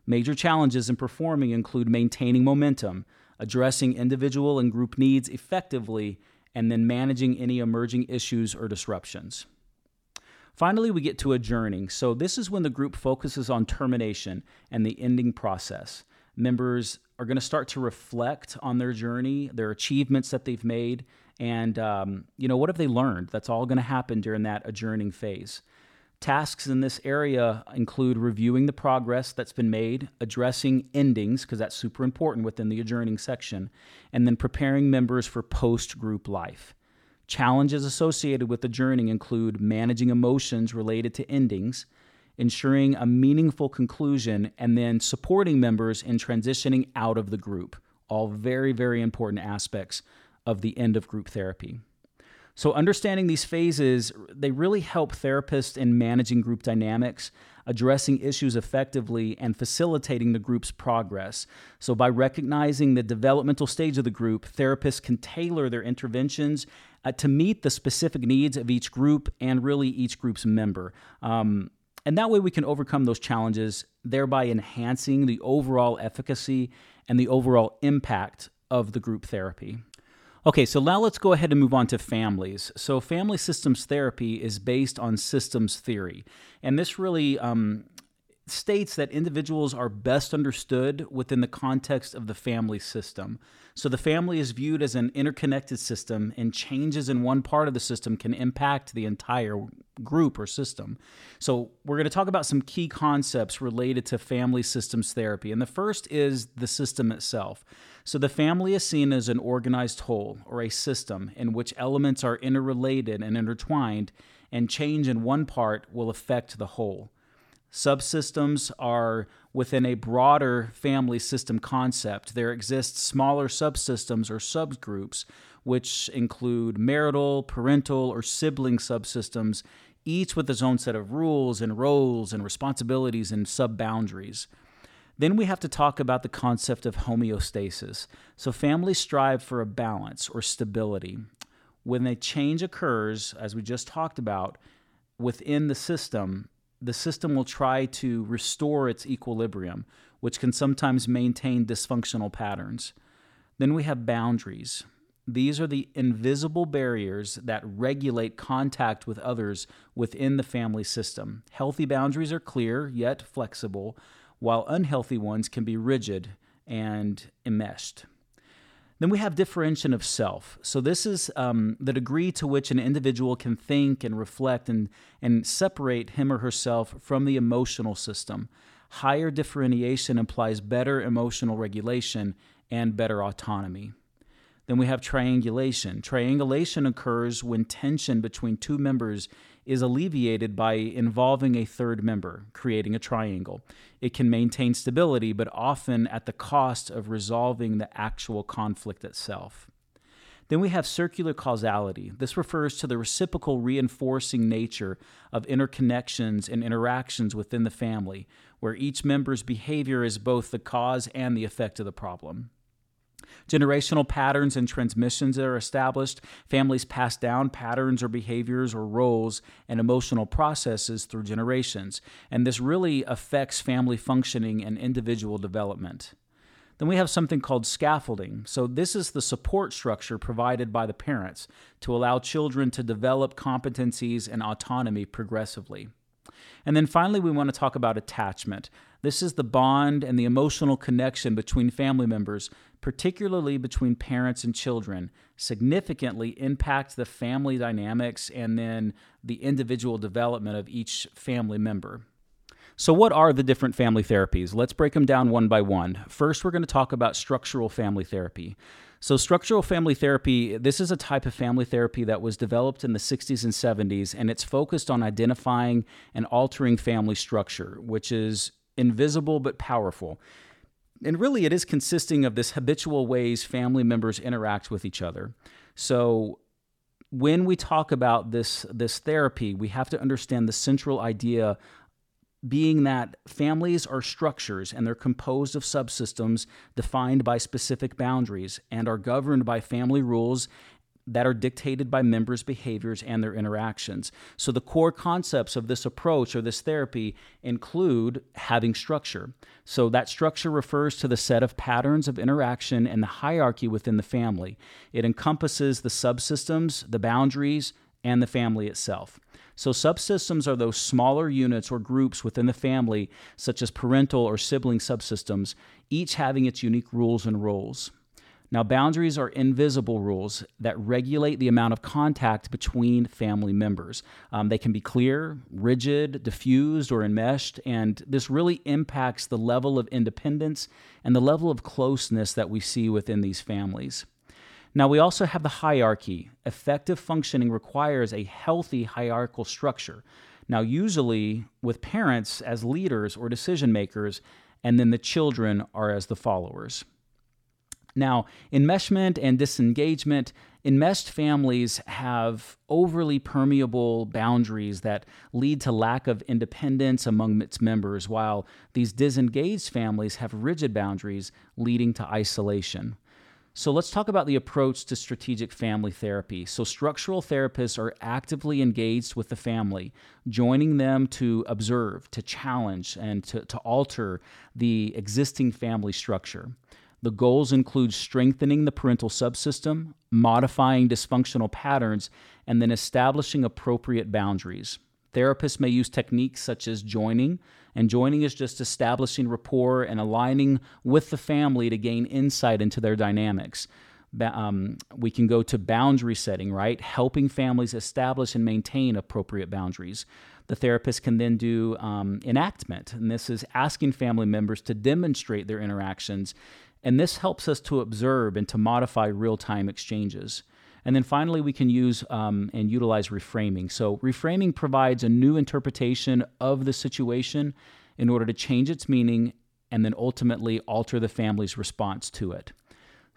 Major challenges in performing include maintaining momentum, addressing individual and group needs effectively, and then managing any emerging issues or disruptions. Finally, we get to adjourning. So, this is when the group focuses on termination and the ending process. Members are going to start to reflect on their journey, their achievements that they've made, and um, you know what have they learned. That's all going to happen during that adjourning phase. Tasks in this area include reviewing the progress that's been made, addressing endings, because that's super important within the adjourning section, and then preparing members for post group life. Challenges associated with adjourning include managing emotions related to endings, ensuring a meaningful conclusion, and then supporting members in transitioning out of the group. All very, very important aspects of the end of group therapy. So, understanding these phases, they really help therapists in managing group dynamics, addressing issues effectively, and facilitating the group's progress. So, by recognizing the developmental stage of the group, therapists can tailor their interventions uh, to meet the specific needs of each group and really each group's member. Um, and that way we can overcome those challenges, thereby enhancing the overall efficacy and the overall impact of the group therapy. Okay, so now let's go ahead and move on to families. So, family systems therapy is based on systems theory. And this really um, states that individuals are best understood within the context of the family system. So the family is viewed as an interconnected system, and changes in one part of the system can impact the entire group or system. So we're going to talk about some key concepts related to family systems therapy. And the first is the system itself. So the family is seen as an organized whole or a system in which elements are interrelated and intertwined, and change in one part will affect the whole. Subsystems are within a broader family system concept. There exist smaller subsystems or subgroups, which include marital, parental, or sibling subsystems, each with its own set of rules and roles and responsibilities and sub boundaries. Then we have to talk about the concept of homeostasis. So, families strive for a balance or stability. When a change occurs, as we just talked about, within the system, the system will try to restore its equilibrium, which can sometimes maintain dysfunctional patterns. Then we have boundaries. These are the invisible barriers that regulate contact with others within the family system. Healthy boundaries are clear yet flexible, while unhealthy ones can be rigid and enmeshed. Then we have differentiation of self. So this is um, the degree to which an individual can think and reflect and, and separate him or herself from the emotional system. Higher differentiation implies better emotional regulation and better autonomy. Then we have triangulation. Triangulation occurs when tension between two members is alleviated by involving a third member, creating a triangle. It can maintain stability, but often at the cost of resolving the actual conflict itself. Then we have circular causality. This refers to the reciprocal reinforcing nature of interconnections and interactions within the family, where each member's behavior is both the cause and the effect of the problem. Generational patterns and transmissions that are established. Families pass down patterns or behaviors or roles and emotional processes through generations. And this really affects family functioning and individual development. Then we have something called scaffolding. So, this is the support structure provided by the parents to allow children to develop competencies and autonomy progressively. And then finally, we want to talk about attachment. This is the bond and the emotional connection between family members, particularly between parents and children, significantly impact the family dynamics and then the individual development of each family member. So, what are the different family therapies? Let's break them down one by one. First, we're going to talk about structural family therapy. So, structural family therapy, this is a type of family therapy that was developed in the 60s and 70s, and it's focused on identifying and altering family structure, which is invisible but powerful. And really, it is consisting of this habitual ways family members interact with each other. So, when we talk about this, this therapy, we have to understand the central idea being that families are structures and they're composed of subsystems defined by specific boundaries and are governed by family rules that are dictated by members' behaviors and their interactions. So, the core concepts of this approach or this therapy include having structure. So, that structure refers to the set of patterns of interaction and the hierarchy within the family. It encompasses the subsystems, the boundaries, and the family itself. So, subsystems are those smaller units or groups within the family, such as parental or sibling subsystems, each having its unique rules and roles. Now, boundaries are invisible rules that regulate the amount of contact between family members. Um, they can be clear, rigid, diffused, or enmeshed, and this really impacts the level of independence and the level of closeness that we see within these families. Now, we also have the hierarchy. Effective functioning requires a healthy hierarchical structure. Now, usually with parents as leaders or decision makers, and then the children are as the followers. Now, enmeshment and disengagement, enmeshed families have overly permeable boundaries that lead to lack of independence among its members, while these disengaged families have rigid boundaries leading to isolation. So let's talk about the approach to strategic family therapy. So, structural therapists are actively engaged with the family, joining them to observe, to challenge, and to, to alter the existing family structure. The goals include strengthening the parental subsystem, modifying dysfunctional patterns, and then establishing appropriate boundaries. Therapists may use techniques such as joining, And joining is just establishing rapport and aligning with the family to gain insight into their dynamics. Um, we can go to boundary setting, right? Helping families establish and maintain appropriate boundaries. The therapist can then do um, enactment, and this is asking family members to demonstrate their interactions. And this helps us to observe and to modify real time exchanges. And then finally, we can use um, and utilize reframing. So, reframing provides a new interpretation of the situation in order to change its meaning and then ultimately alter the family's response to it.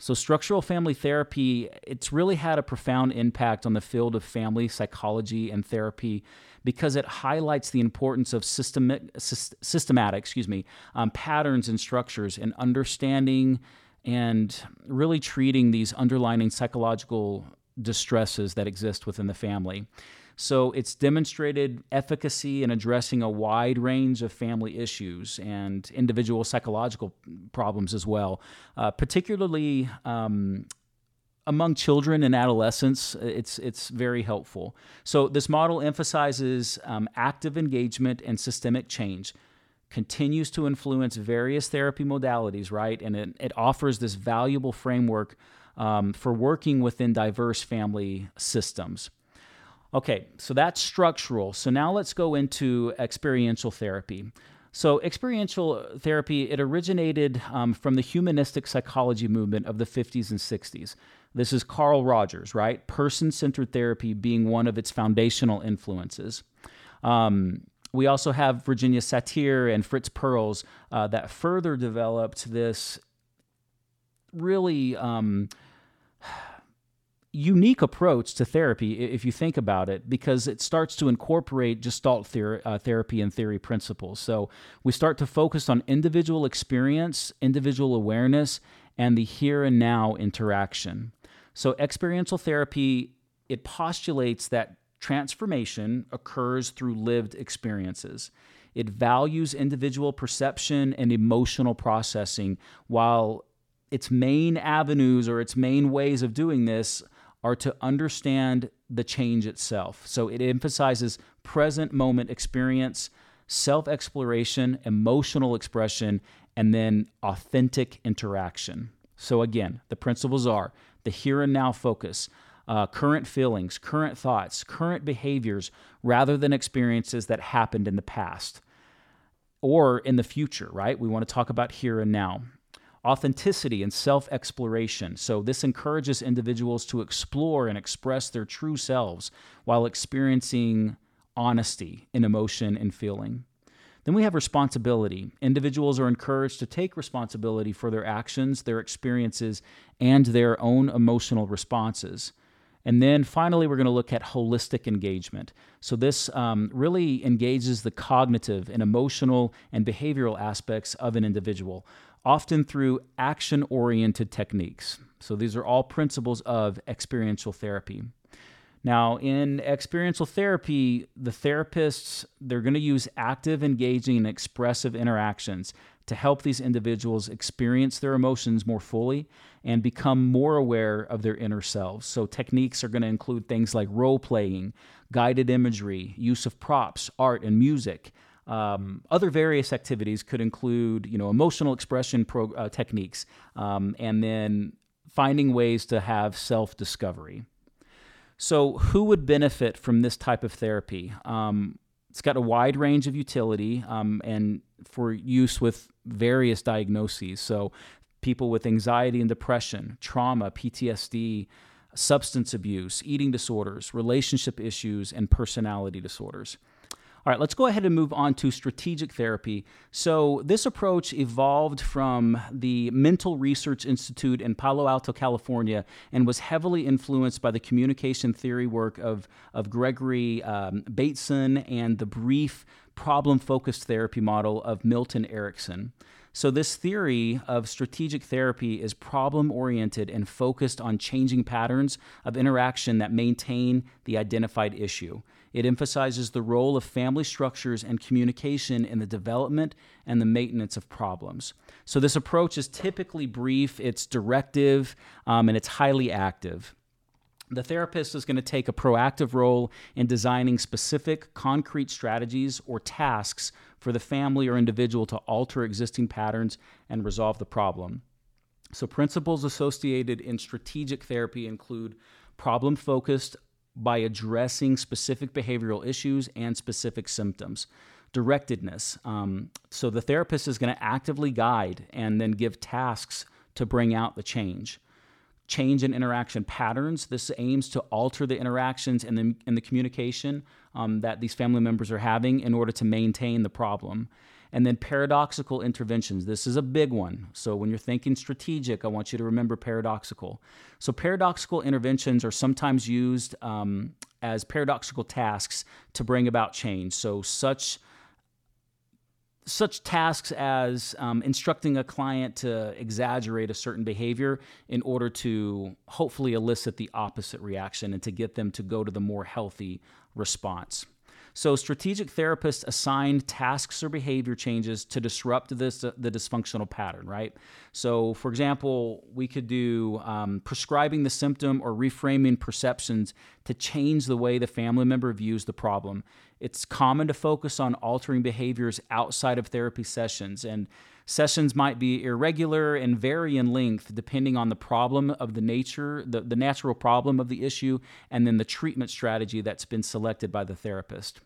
So, structural family therapy, it's really had a profound impact on the field of family psychology and therapy because it highlights the importance of systemic, systematic, excuse me, um, patterns and structures and understanding and really treating these underlying psychological distresses that exist within the family. So it's demonstrated efficacy in addressing a wide range of family issues and individual psychological problems as well, uh, particularly. Um, among children and adolescents, it's it's very helpful. So this model emphasizes um, active engagement and systemic change continues to influence various therapy modalities, right? And it, it offers this valuable framework um, for working within diverse family systems. Okay, so that's structural. So now let's go into experiential therapy. So, experiential therapy, it originated um, from the humanistic psychology movement of the 50s and 60s. This is Carl Rogers, right? Person centered therapy being one of its foundational influences. Um, we also have Virginia Satir and Fritz Perls uh, that further developed this really um, unique approach to therapy if you think about it because it starts to incorporate gestalt ther- uh, therapy and theory principles. So we start to focus on individual experience individual awareness and the here and now interaction. So experiential therapy it postulates that transformation occurs through lived experiences. It values individual perception and emotional processing. While its main avenues or its main ways of doing this are to understand the change itself. So it emphasizes present moment experience, self exploration, emotional expression, and then authentic interaction. So again, the principles are the here and now focus, uh, current feelings, current thoughts, current behaviors, rather than experiences that happened in the past or in the future, right? We want to talk about here and now authenticity and self exploration. So, this encourages individuals to explore and express their true selves while experiencing honesty in emotion and feeling. Then we have responsibility. Individuals are encouraged to take responsibility for their actions, their experiences, and their own emotional responses. And then finally, we're going to look at holistic engagement. So, this um, really engages the cognitive and emotional and behavioral aspects of an individual often through action oriented techniques. So these are all principles of experiential therapy. Now, in experiential therapy, the therapists they're going to use active, engaging, and expressive interactions to help these individuals experience their emotions more fully and become more aware of their inner selves. So, techniques are going to include things like role playing, guided imagery, use of props, art, and music, um, other various activities could include, you know, emotional expression pro, uh, techniques, um, and then finding ways to have self-discovery. So, who would benefit from this type of therapy? Um, it's got a wide range of utility um, and for use with various diagnoses. So, people with anxiety and depression, trauma, PTSD, substance abuse, eating disorders, relationship issues, and personality disorders. All right, let's go ahead and move on to strategic therapy. So, this approach evolved from the Mental Research Institute in Palo Alto, California, and was heavily influenced by the communication theory work of, of Gregory um, Bateson and the brief problem focused therapy model of Milton Erickson. So, this theory of strategic therapy is problem oriented and focused on changing patterns of interaction that maintain the identified issue. It emphasizes the role of family structures and communication in the development and the maintenance of problems. So, this approach is typically brief, it's directive, um, and it's highly active. The therapist is going to take a proactive role in designing specific, concrete strategies or tasks for the family or individual to alter existing patterns and resolve the problem. So, principles associated in strategic therapy include problem focused by addressing specific behavioral issues and specific symptoms. Directedness. Um, so, the therapist is going to actively guide and then give tasks to bring out the change change in interaction patterns. This aims to alter the interactions and the, and the communication um, that these family members are having in order to maintain the problem. And then paradoxical interventions. This is a big one. So when you're thinking strategic, I want you to remember paradoxical. So paradoxical interventions are sometimes used um, as paradoxical tasks to bring about change. So such such tasks as um, instructing a client to exaggerate a certain behavior in order to hopefully elicit the opposite reaction and to get them to go to the more healthy response. So, strategic therapists assign tasks or behavior changes to disrupt this the dysfunctional pattern, right? So, for example, we could do um, prescribing the symptom or reframing perceptions to change the way the family member views the problem. It's common to focus on altering behaviors outside of therapy sessions, and sessions might be irregular and vary in length depending on the problem of the nature, the, the natural problem of the issue, and then the treatment strategy that's been selected by the therapist.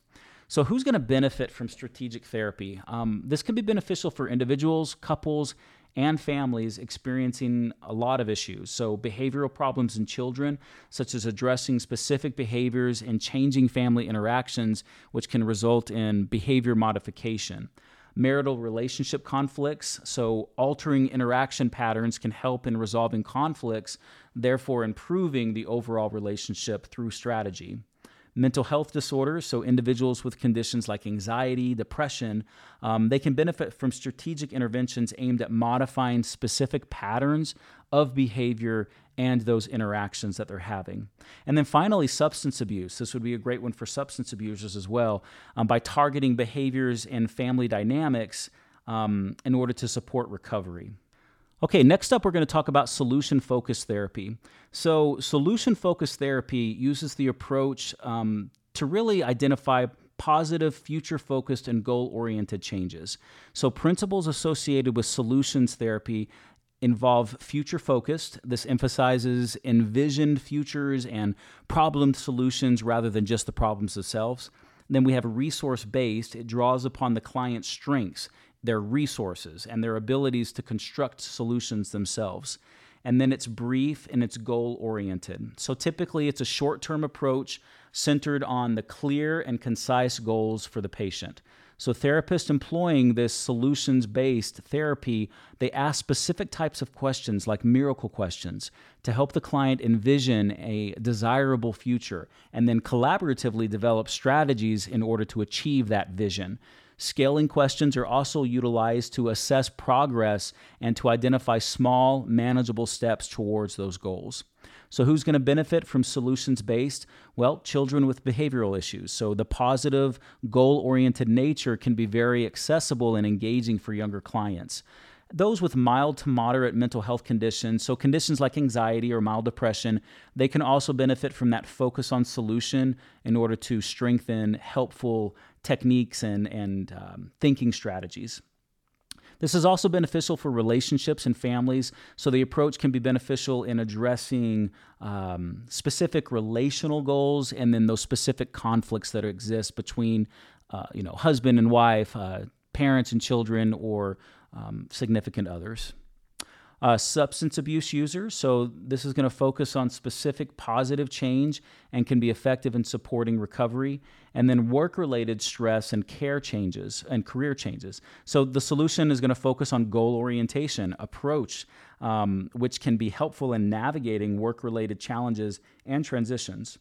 So, who's going to benefit from strategic therapy? Um, this can be beneficial for individuals, couples, and families experiencing a lot of issues. So, behavioral problems in children, such as addressing specific behaviors and changing family interactions, which can result in behavior modification. Marital relationship conflicts, so altering interaction patterns can help in resolving conflicts, therefore improving the overall relationship through strategy. Mental health disorders, so individuals with conditions like anxiety, depression, um, they can benefit from strategic interventions aimed at modifying specific patterns of behavior and those interactions that they're having. And then finally, substance abuse. This would be a great one for substance abusers as well, um, by targeting behaviors and family dynamics um, in order to support recovery. Okay, next up, we're going to talk about solution focused therapy. So, solution focused therapy uses the approach um, to really identify positive, future focused, and goal oriented changes. So, principles associated with solutions therapy involve future focused. This emphasizes envisioned futures and problem solutions rather than just the problems themselves. Then we have resource based, it draws upon the client's strengths their resources and their abilities to construct solutions themselves. And then it's brief and it's goal oriented. So typically, it's a short term approach centered on the clear and concise goals for the patient. So therapists employing this solutions-based therapy, they ask specific types of questions like miracle questions to help the client envision a desirable future and then collaboratively develop strategies in order to achieve that vision. Scaling questions are also utilized to assess progress and to identify small, manageable steps towards those goals. So, who's going to benefit from solutions based? Well, children with behavioral issues. So, the positive, goal oriented nature can be very accessible and engaging for younger clients those with mild to moderate mental health conditions, so conditions like anxiety or mild depression, they can also benefit from that focus on solution in order to strengthen helpful techniques and, and um, thinking strategies. This is also beneficial for relationships and families. So the approach can be beneficial in addressing um, specific relational goals and then those specific conflicts that exist between, uh, you know, husband and wife, uh, parents and children, or um, significant others. Uh, substance abuse users. So, this is going to focus on specific positive change and can be effective in supporting recovery. And then work related stress and care changes and career changes. So, the solution is going to focus on goal orientation, approach, um, which can be helpful in navigating work related challenges and transitions.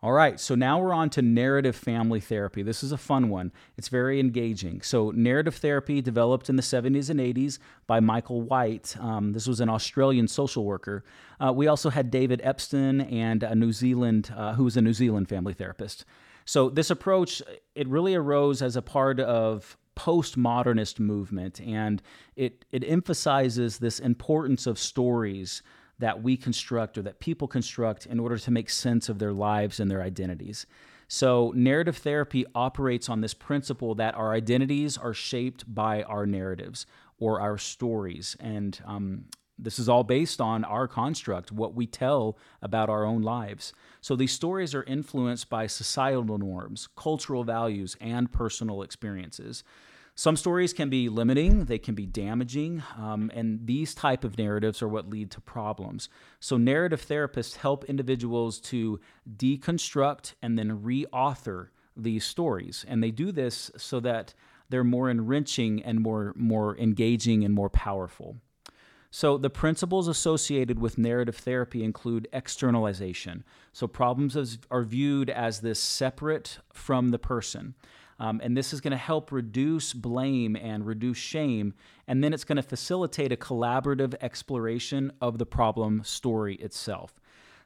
All right, so now we're on to narrative family therapy. This is a fun one. It's very engaging. So, narrative therapy developed in the 70s and 80s by Michael White. Um, this was an Australian social worker. Uh, we also had David Epston and a New Zealand, uh, who was a New Zealand family therapist. So, this approach it really arose as a part of postmodernist movement, and it it emphasizes this importance of stories that we construct or that people construct in order to make sense of their lives and their identities. So, narrative therapy operates on this principle that our identities are shaped by our narratives or our stories. And um, this is all based on our construct, what we tell about our own lives. So, these stories are influenced by societal norms, cultural values, and personal experiences. Some stories can be limiting, they can be damaging, um, and these type of narratives are what lead to problems. So narrative therapists help individuals to deconstruct and then reauthor these stories, and they do this so that they're more enriching and more more engaging and more powerful. So, the principles associated with narrative therapy include externalization. So, problems are viewed as this separate from the person. Um, and this is going to help reduce blame and reduce shame. And then it's going to facilitate a collaborative exploration of the problem story itself.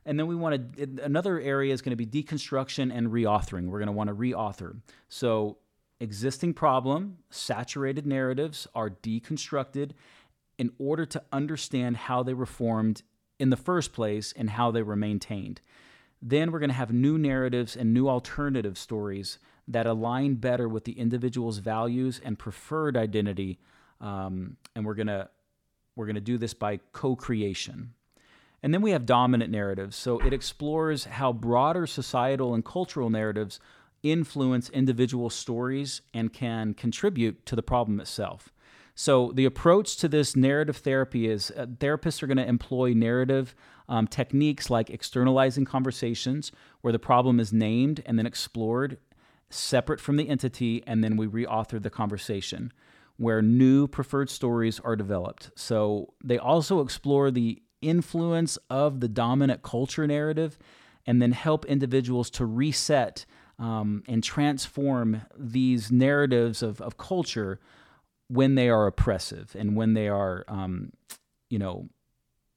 And then we want to, another area is going to be deconstruction and reauthoring. We're going to want to reauthor. So, existing problem, saturated narratives are deconstructed in order to understand how they were formed in the first place and how they were maintained. Then we're going to have new narratives and new alternative stories that align better with the individual's values and preferred identity. Um, and we're gonna we're gonna do this by co-creation. And then we have dominant narratives. So it explores how broader societal and cultural narratives influence individual stories and can contribute to the problem itself. So the approach to this narrative therapy is uh, therapists are going to employ narrative um, techniques like externalizing conversations, where the problem is named and then explored separate from the entity, and then we reauthor the conversation where new preferred stories are developed. So they also explore the influence of the dominant culture narrative and then help individuals to reset um, and transform these narratives of, of culture when they are oppressive and when they are, um, you know,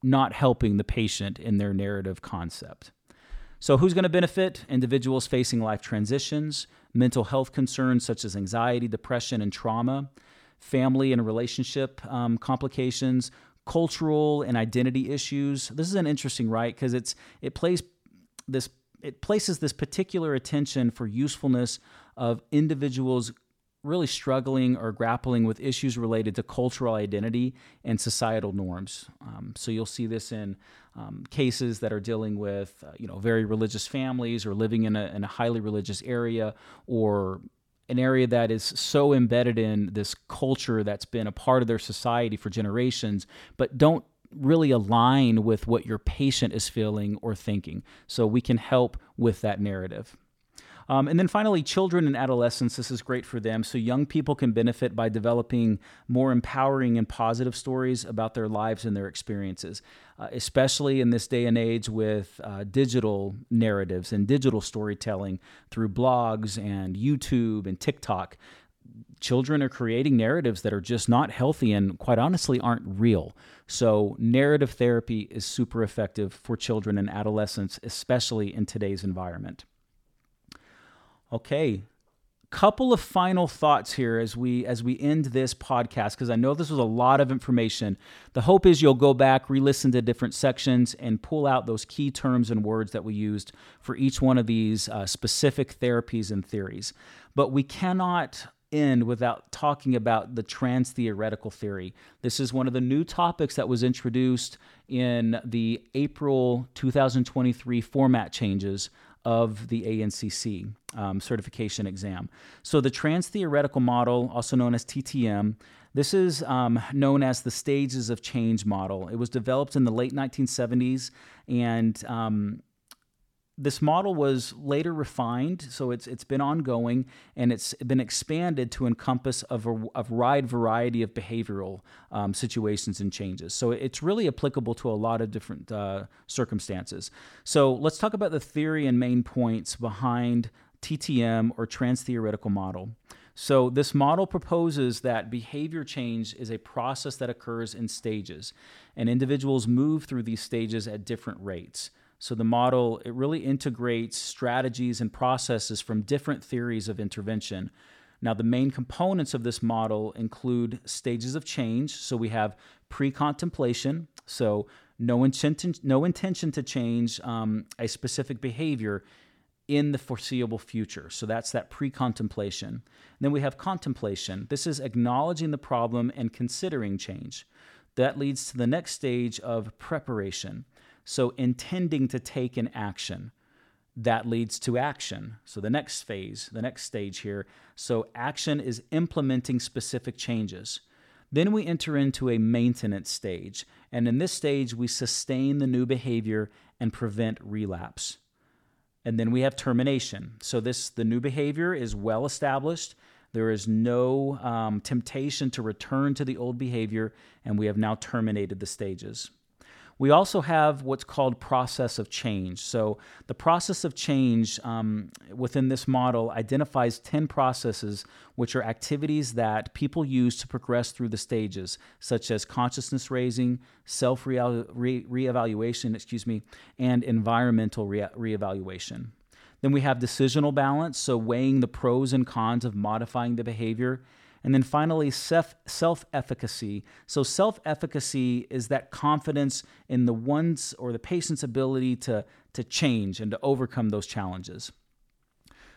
not helping the patient in their narrative concept. So, who's going to benefit? Individuals facing life transitions, mental health concerns such as anxiety, depression, and trauma, family and relationship um, complications, cultural and identity issues. This is an interesting right because it's it plays this it places this particular attention for usefulness of individuals really struggling or grappling with issues related to cultural identity and societal norms. Um, so you'll see this in um, cases that are dealing with, uh, you know, very religious families or living in a, in a highly religious area or an area that is so embedded in this culture that's been a part of their society for generations, but don't really align with what your patient is feeling or thinking. So we can help with that narrative. Um, and then finally, children and adolescents, this is great for them. So young people can benefit by developing more empowering and positive stories about their lives and their experiences, uh, especially in this day and age with uh, digital narratives and digital storytelling through blogs and YouTube and TikTok children are creating narratives that are just not healthy and quite honestly aren't real. So, narrative therapy is super effective for children and adolescents, especially in today's environment. Okay. Couple of final thoughts here as we as we end this podcast because I know this was a lot of information. The hope is you'll go back, re-listen to different sections, and pull out those key terms and words that we used for each one of these uh, specific therapies and theories. But we cannot end without talking about the trans theoretical theory. This is one of the new topics that was introduced in the April 2023 format changes of the ANCC um, certification exam. So, the trans theoretical model, also known as TTM, this is um, known as the stages of change model. It was developed in the late 1970s and um, this model was later refined, so it's it's been ongoing and it's been expanded to encompass a, a wide variety of behavioral um, situations and changes. So it's really applicable to a lot of different uh, circumstances. So let's talk about the theory and main points behind TTM or trans theoretical model. So, this model proposes that behavior change is a process that occurs in stages, and individuals move through these stages at different rates. So the model it really integrates strategies and processes from different theories of intervention. Now the main components of this model include stages of change. So we have pre-contemplation. So no intention, no intention to change um, a specific behavior in the foreseeable future. So that's that pre contemplation. Then we have contemplation. This is acknowledging the problem and considering change. That leads to the next stage of preparation. So intending to take an action. That leads to action. So the next phase, the next stage here. So action is implementing specific changes. Then we enter into a maintenance stage. And in this stage, we sustain the new behavior and prevent relapse. And then we have termination. So this the new behavior is well established. There is no um, temptation to return to the old behavior, and we have now terminated the stages. We also have what's called process of change. So, the process of change um, within this model identifies 10 processes, which are activities that people use to progress through the stages, such as consciousness raising, self reevaluation, excuse me, and environmental re- reevaluation. Then we have decisional balance, so weighing the pros and cons of modifying the behavior and then finally, self efficacy. So, self efficacy is that confidence in the one's or the patient's ability to, to change and to overcome those challenges.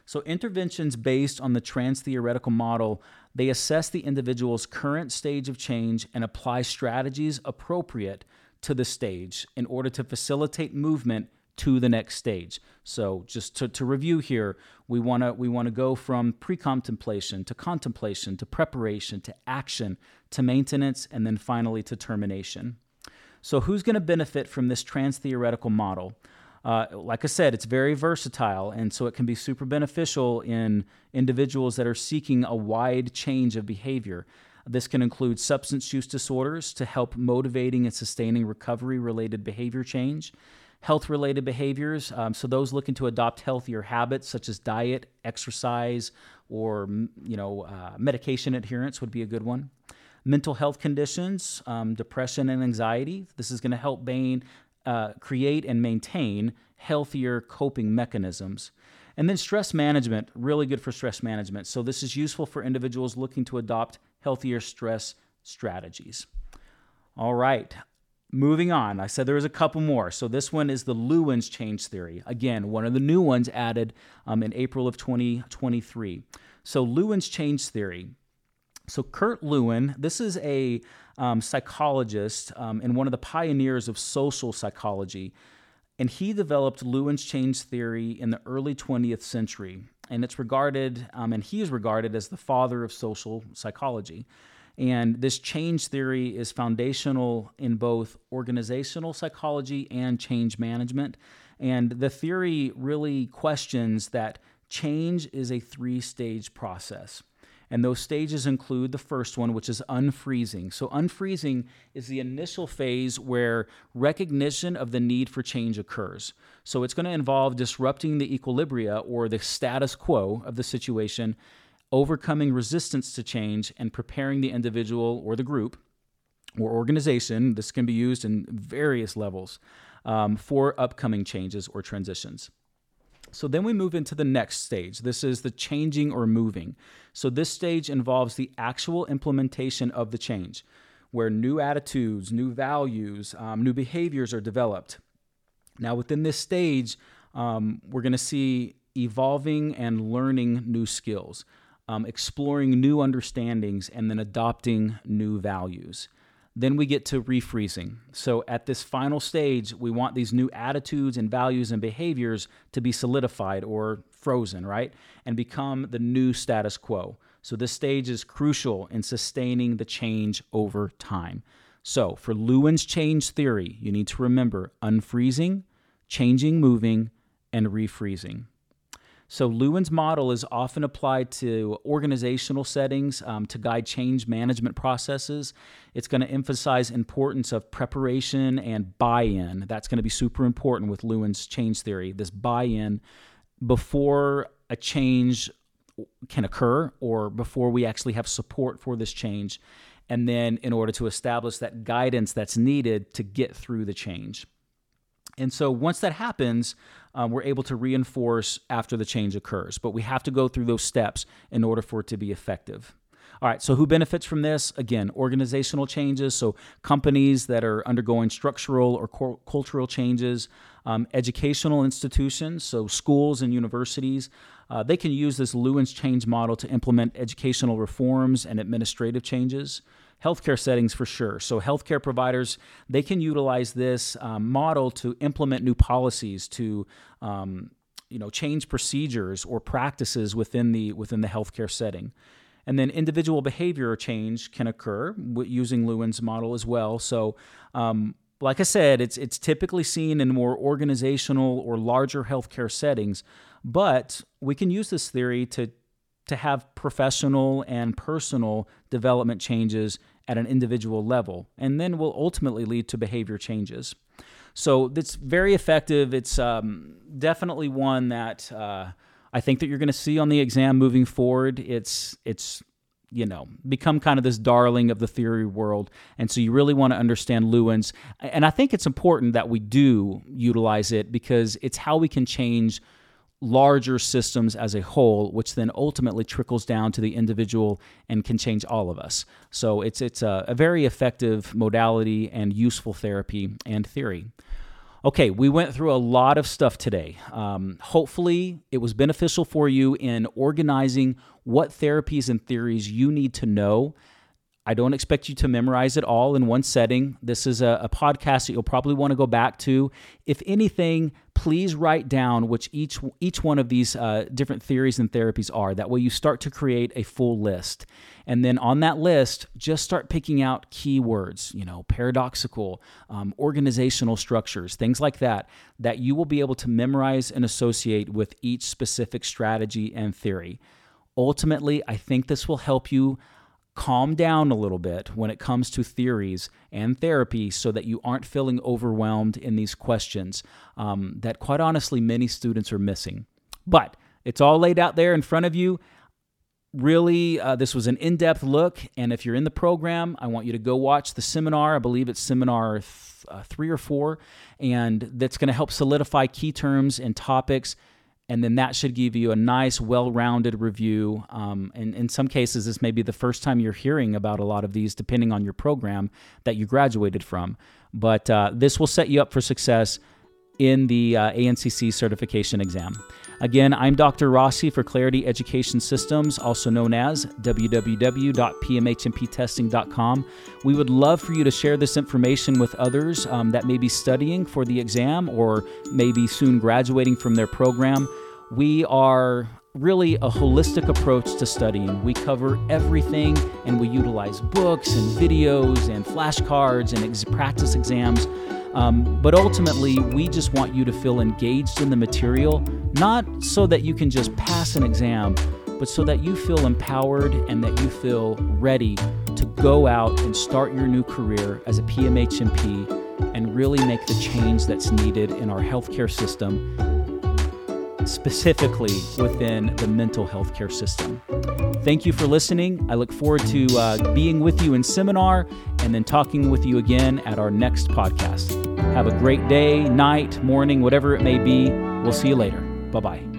So, interventions based on the trans theoretical model, they assess the individual's current stage of change and apply strategies appropriate to the stage in order to facilitate movement to the next stage. So just to, to review here, we want to we want to go from pre-contemplation to contemplation to preparation to action to maintenance and then finally to termination. So who's going to benefit from this trans-theoretical model? Uh, like I said, it's very versatile, and so it can be super beneficial in individuals that are seeking a wide change of behavior. This can include substance use disorders to help motivating and sustaining recovery related behavior change health related behaviors. Um, so those looking to adopt healthier habits such as diet, exercise, or you know uh, medication adherence would be a good one. Mental health conditions, um, depression and anxiety. This is going to help Bain uh, create and maintain healthier coping mechanisms. And then stress management, really good for stress management. So this is useful for individuals looking to adopt healthier stress strategies. All right. Moving on, I said there was a couple more. So this one is the Lewin's change theory. Again, one of the new ones added um, in April of 2023. So Lewin's change theory. So Kurt Lewin, this is a um, psychologist um, and one of the pioneers of social psychology, and he developed Lewin's change theory in the early 20th century, and it's regarded, um, and he is regarded as the father of social psychology. And this change theory is foundational in both organizational psychology and change management. And the theory really questions that change is a three stage process. And those stages include the first one, which is unfreezing. So, unfreezing is the initial phase where recognition of the need for change occurs. So, it's going to involve disrupting the equilibria or the status quo of the situation overcoming resistance to change, and preparing the individual or the group or organization, this can be used in various levels, um, for upcoming changes or transitions. So then we move into the next stage. This is the changing or moving. So this stage involves the actual implementation of the change, where new attitudes, new values, um, new behaviors are developed. Now, within this stage, um, we're going to see evolving and learning new skills um, exploring new understandings, and then adopting new values. Then we get to refreezing. So at this final stage, we want these new attitudes and values and behaviors to be solidified or frozen, right? And become the new status quo. So this stage is crucial in sustaining the change over time. So for Lewin's change theory, you need to remember unfreezing, changing, moving, and refreezing. So Lewin's model is often applied to organizational settings um, to guide change management processes. It's going to emphasize importance of preparation and buy-in. That's going to be super important with Lewin's change theory. This buy-in before a change can occur or before we actually have support for this change. And then in order to establish that guidance that's needed to get through the change. And so once that happens, um, we're able to reinforce after the change occurs. But we have to go through those steps in order for it to be effective. All right, so who benefits from this? Again, organizational changes, so companies that are undergoing structural or cultural changes, um, educational institutions, so schools and universities. Uh, they can use this Lewin's change model to implement educational reforms and administrative changes healthcare settings for sure. So healthcare providers they can utilize this um, model to implement new policies to um, you know change procedures or practices within the within the healthcare setting. And then individual behavior change can occur using Lewin's model as well. So, um, like I said, it's it's typically seen in more organizational or larger healthcare settings, but we can use this theory to to have professional and personal development changes at an individual level, and then will ultimately lead to behavior changes. So it's very effective. It's um, definitely one that uh, I think that you're going to see on the exam moving forward. It's it's you know become kind of this darling of the theory world, and so you really want to understand Lewin's. And I think it's important that we do utilize it because it's how we can change larger systems as a whole, which then ultimately trickles down to the individual and can change all of us. So it's it's a, a very effective modality and useful therapy and theory. Okay, we went through a lot of stuff today. Um, hopefully, it was beneficial for you in organizing what therapies and theories you need to know I don't expect you to memorize it all in one setting. This is a, a podcast that you'll probably want to go back to. If anything, please write down which each each one of these uh, different theories and therapies are. That way, you start to create a full list, and then on that list, just start picking out keywords. You know, paradoxical, um, organizational structures, things like that, that you will be able to memorize and associate with each specific strategy and theory. Ultimately, I think this will help you calm down a little bit when it comes to theories and therapy so that you aren't feeling overwhelmed in these questions um, that, quite honestly, many students are missing. But it's all laid out there in front of you. Really, uh, this was an in depth look. And if you're in the program, I want you to go watch the seminar. I believe it's seminar th- uh, three or four. And that's going to help solidify key terms and topics and then that should give you a nice, well-rounded review. Um, and in some cases, this may be the first time you're hearing about a lot of these, depending on your program that you graduated from. But uh, this will set you up for success in the uh, ANCC certification exam. Again, I'm Dr. Rossi for Clarity Education Systems, also known as www.pmhnptesting.com. We would love for you to share this information with others um, that may be studying for the exam or maybe soon graduating from their program. We are really a holistic approach to studying. We cover everything and we utilize books and videos and flashcards and ex- practice exams um, but ultimately, we just want you to feel engaged in the material, not so that you can just pass an exam, but so that you feel empowered and that you feel ready to go out and start your new career as a PMHNP and really make the change that's needed in our healthcare system, specifically within the mental health care system. Thank you for listening. I look forward to uh, being with you in seminar and then talking with you again at our next podcast. Have a great day, night, morning, whatever it may be. We'll see you later. Bye bye.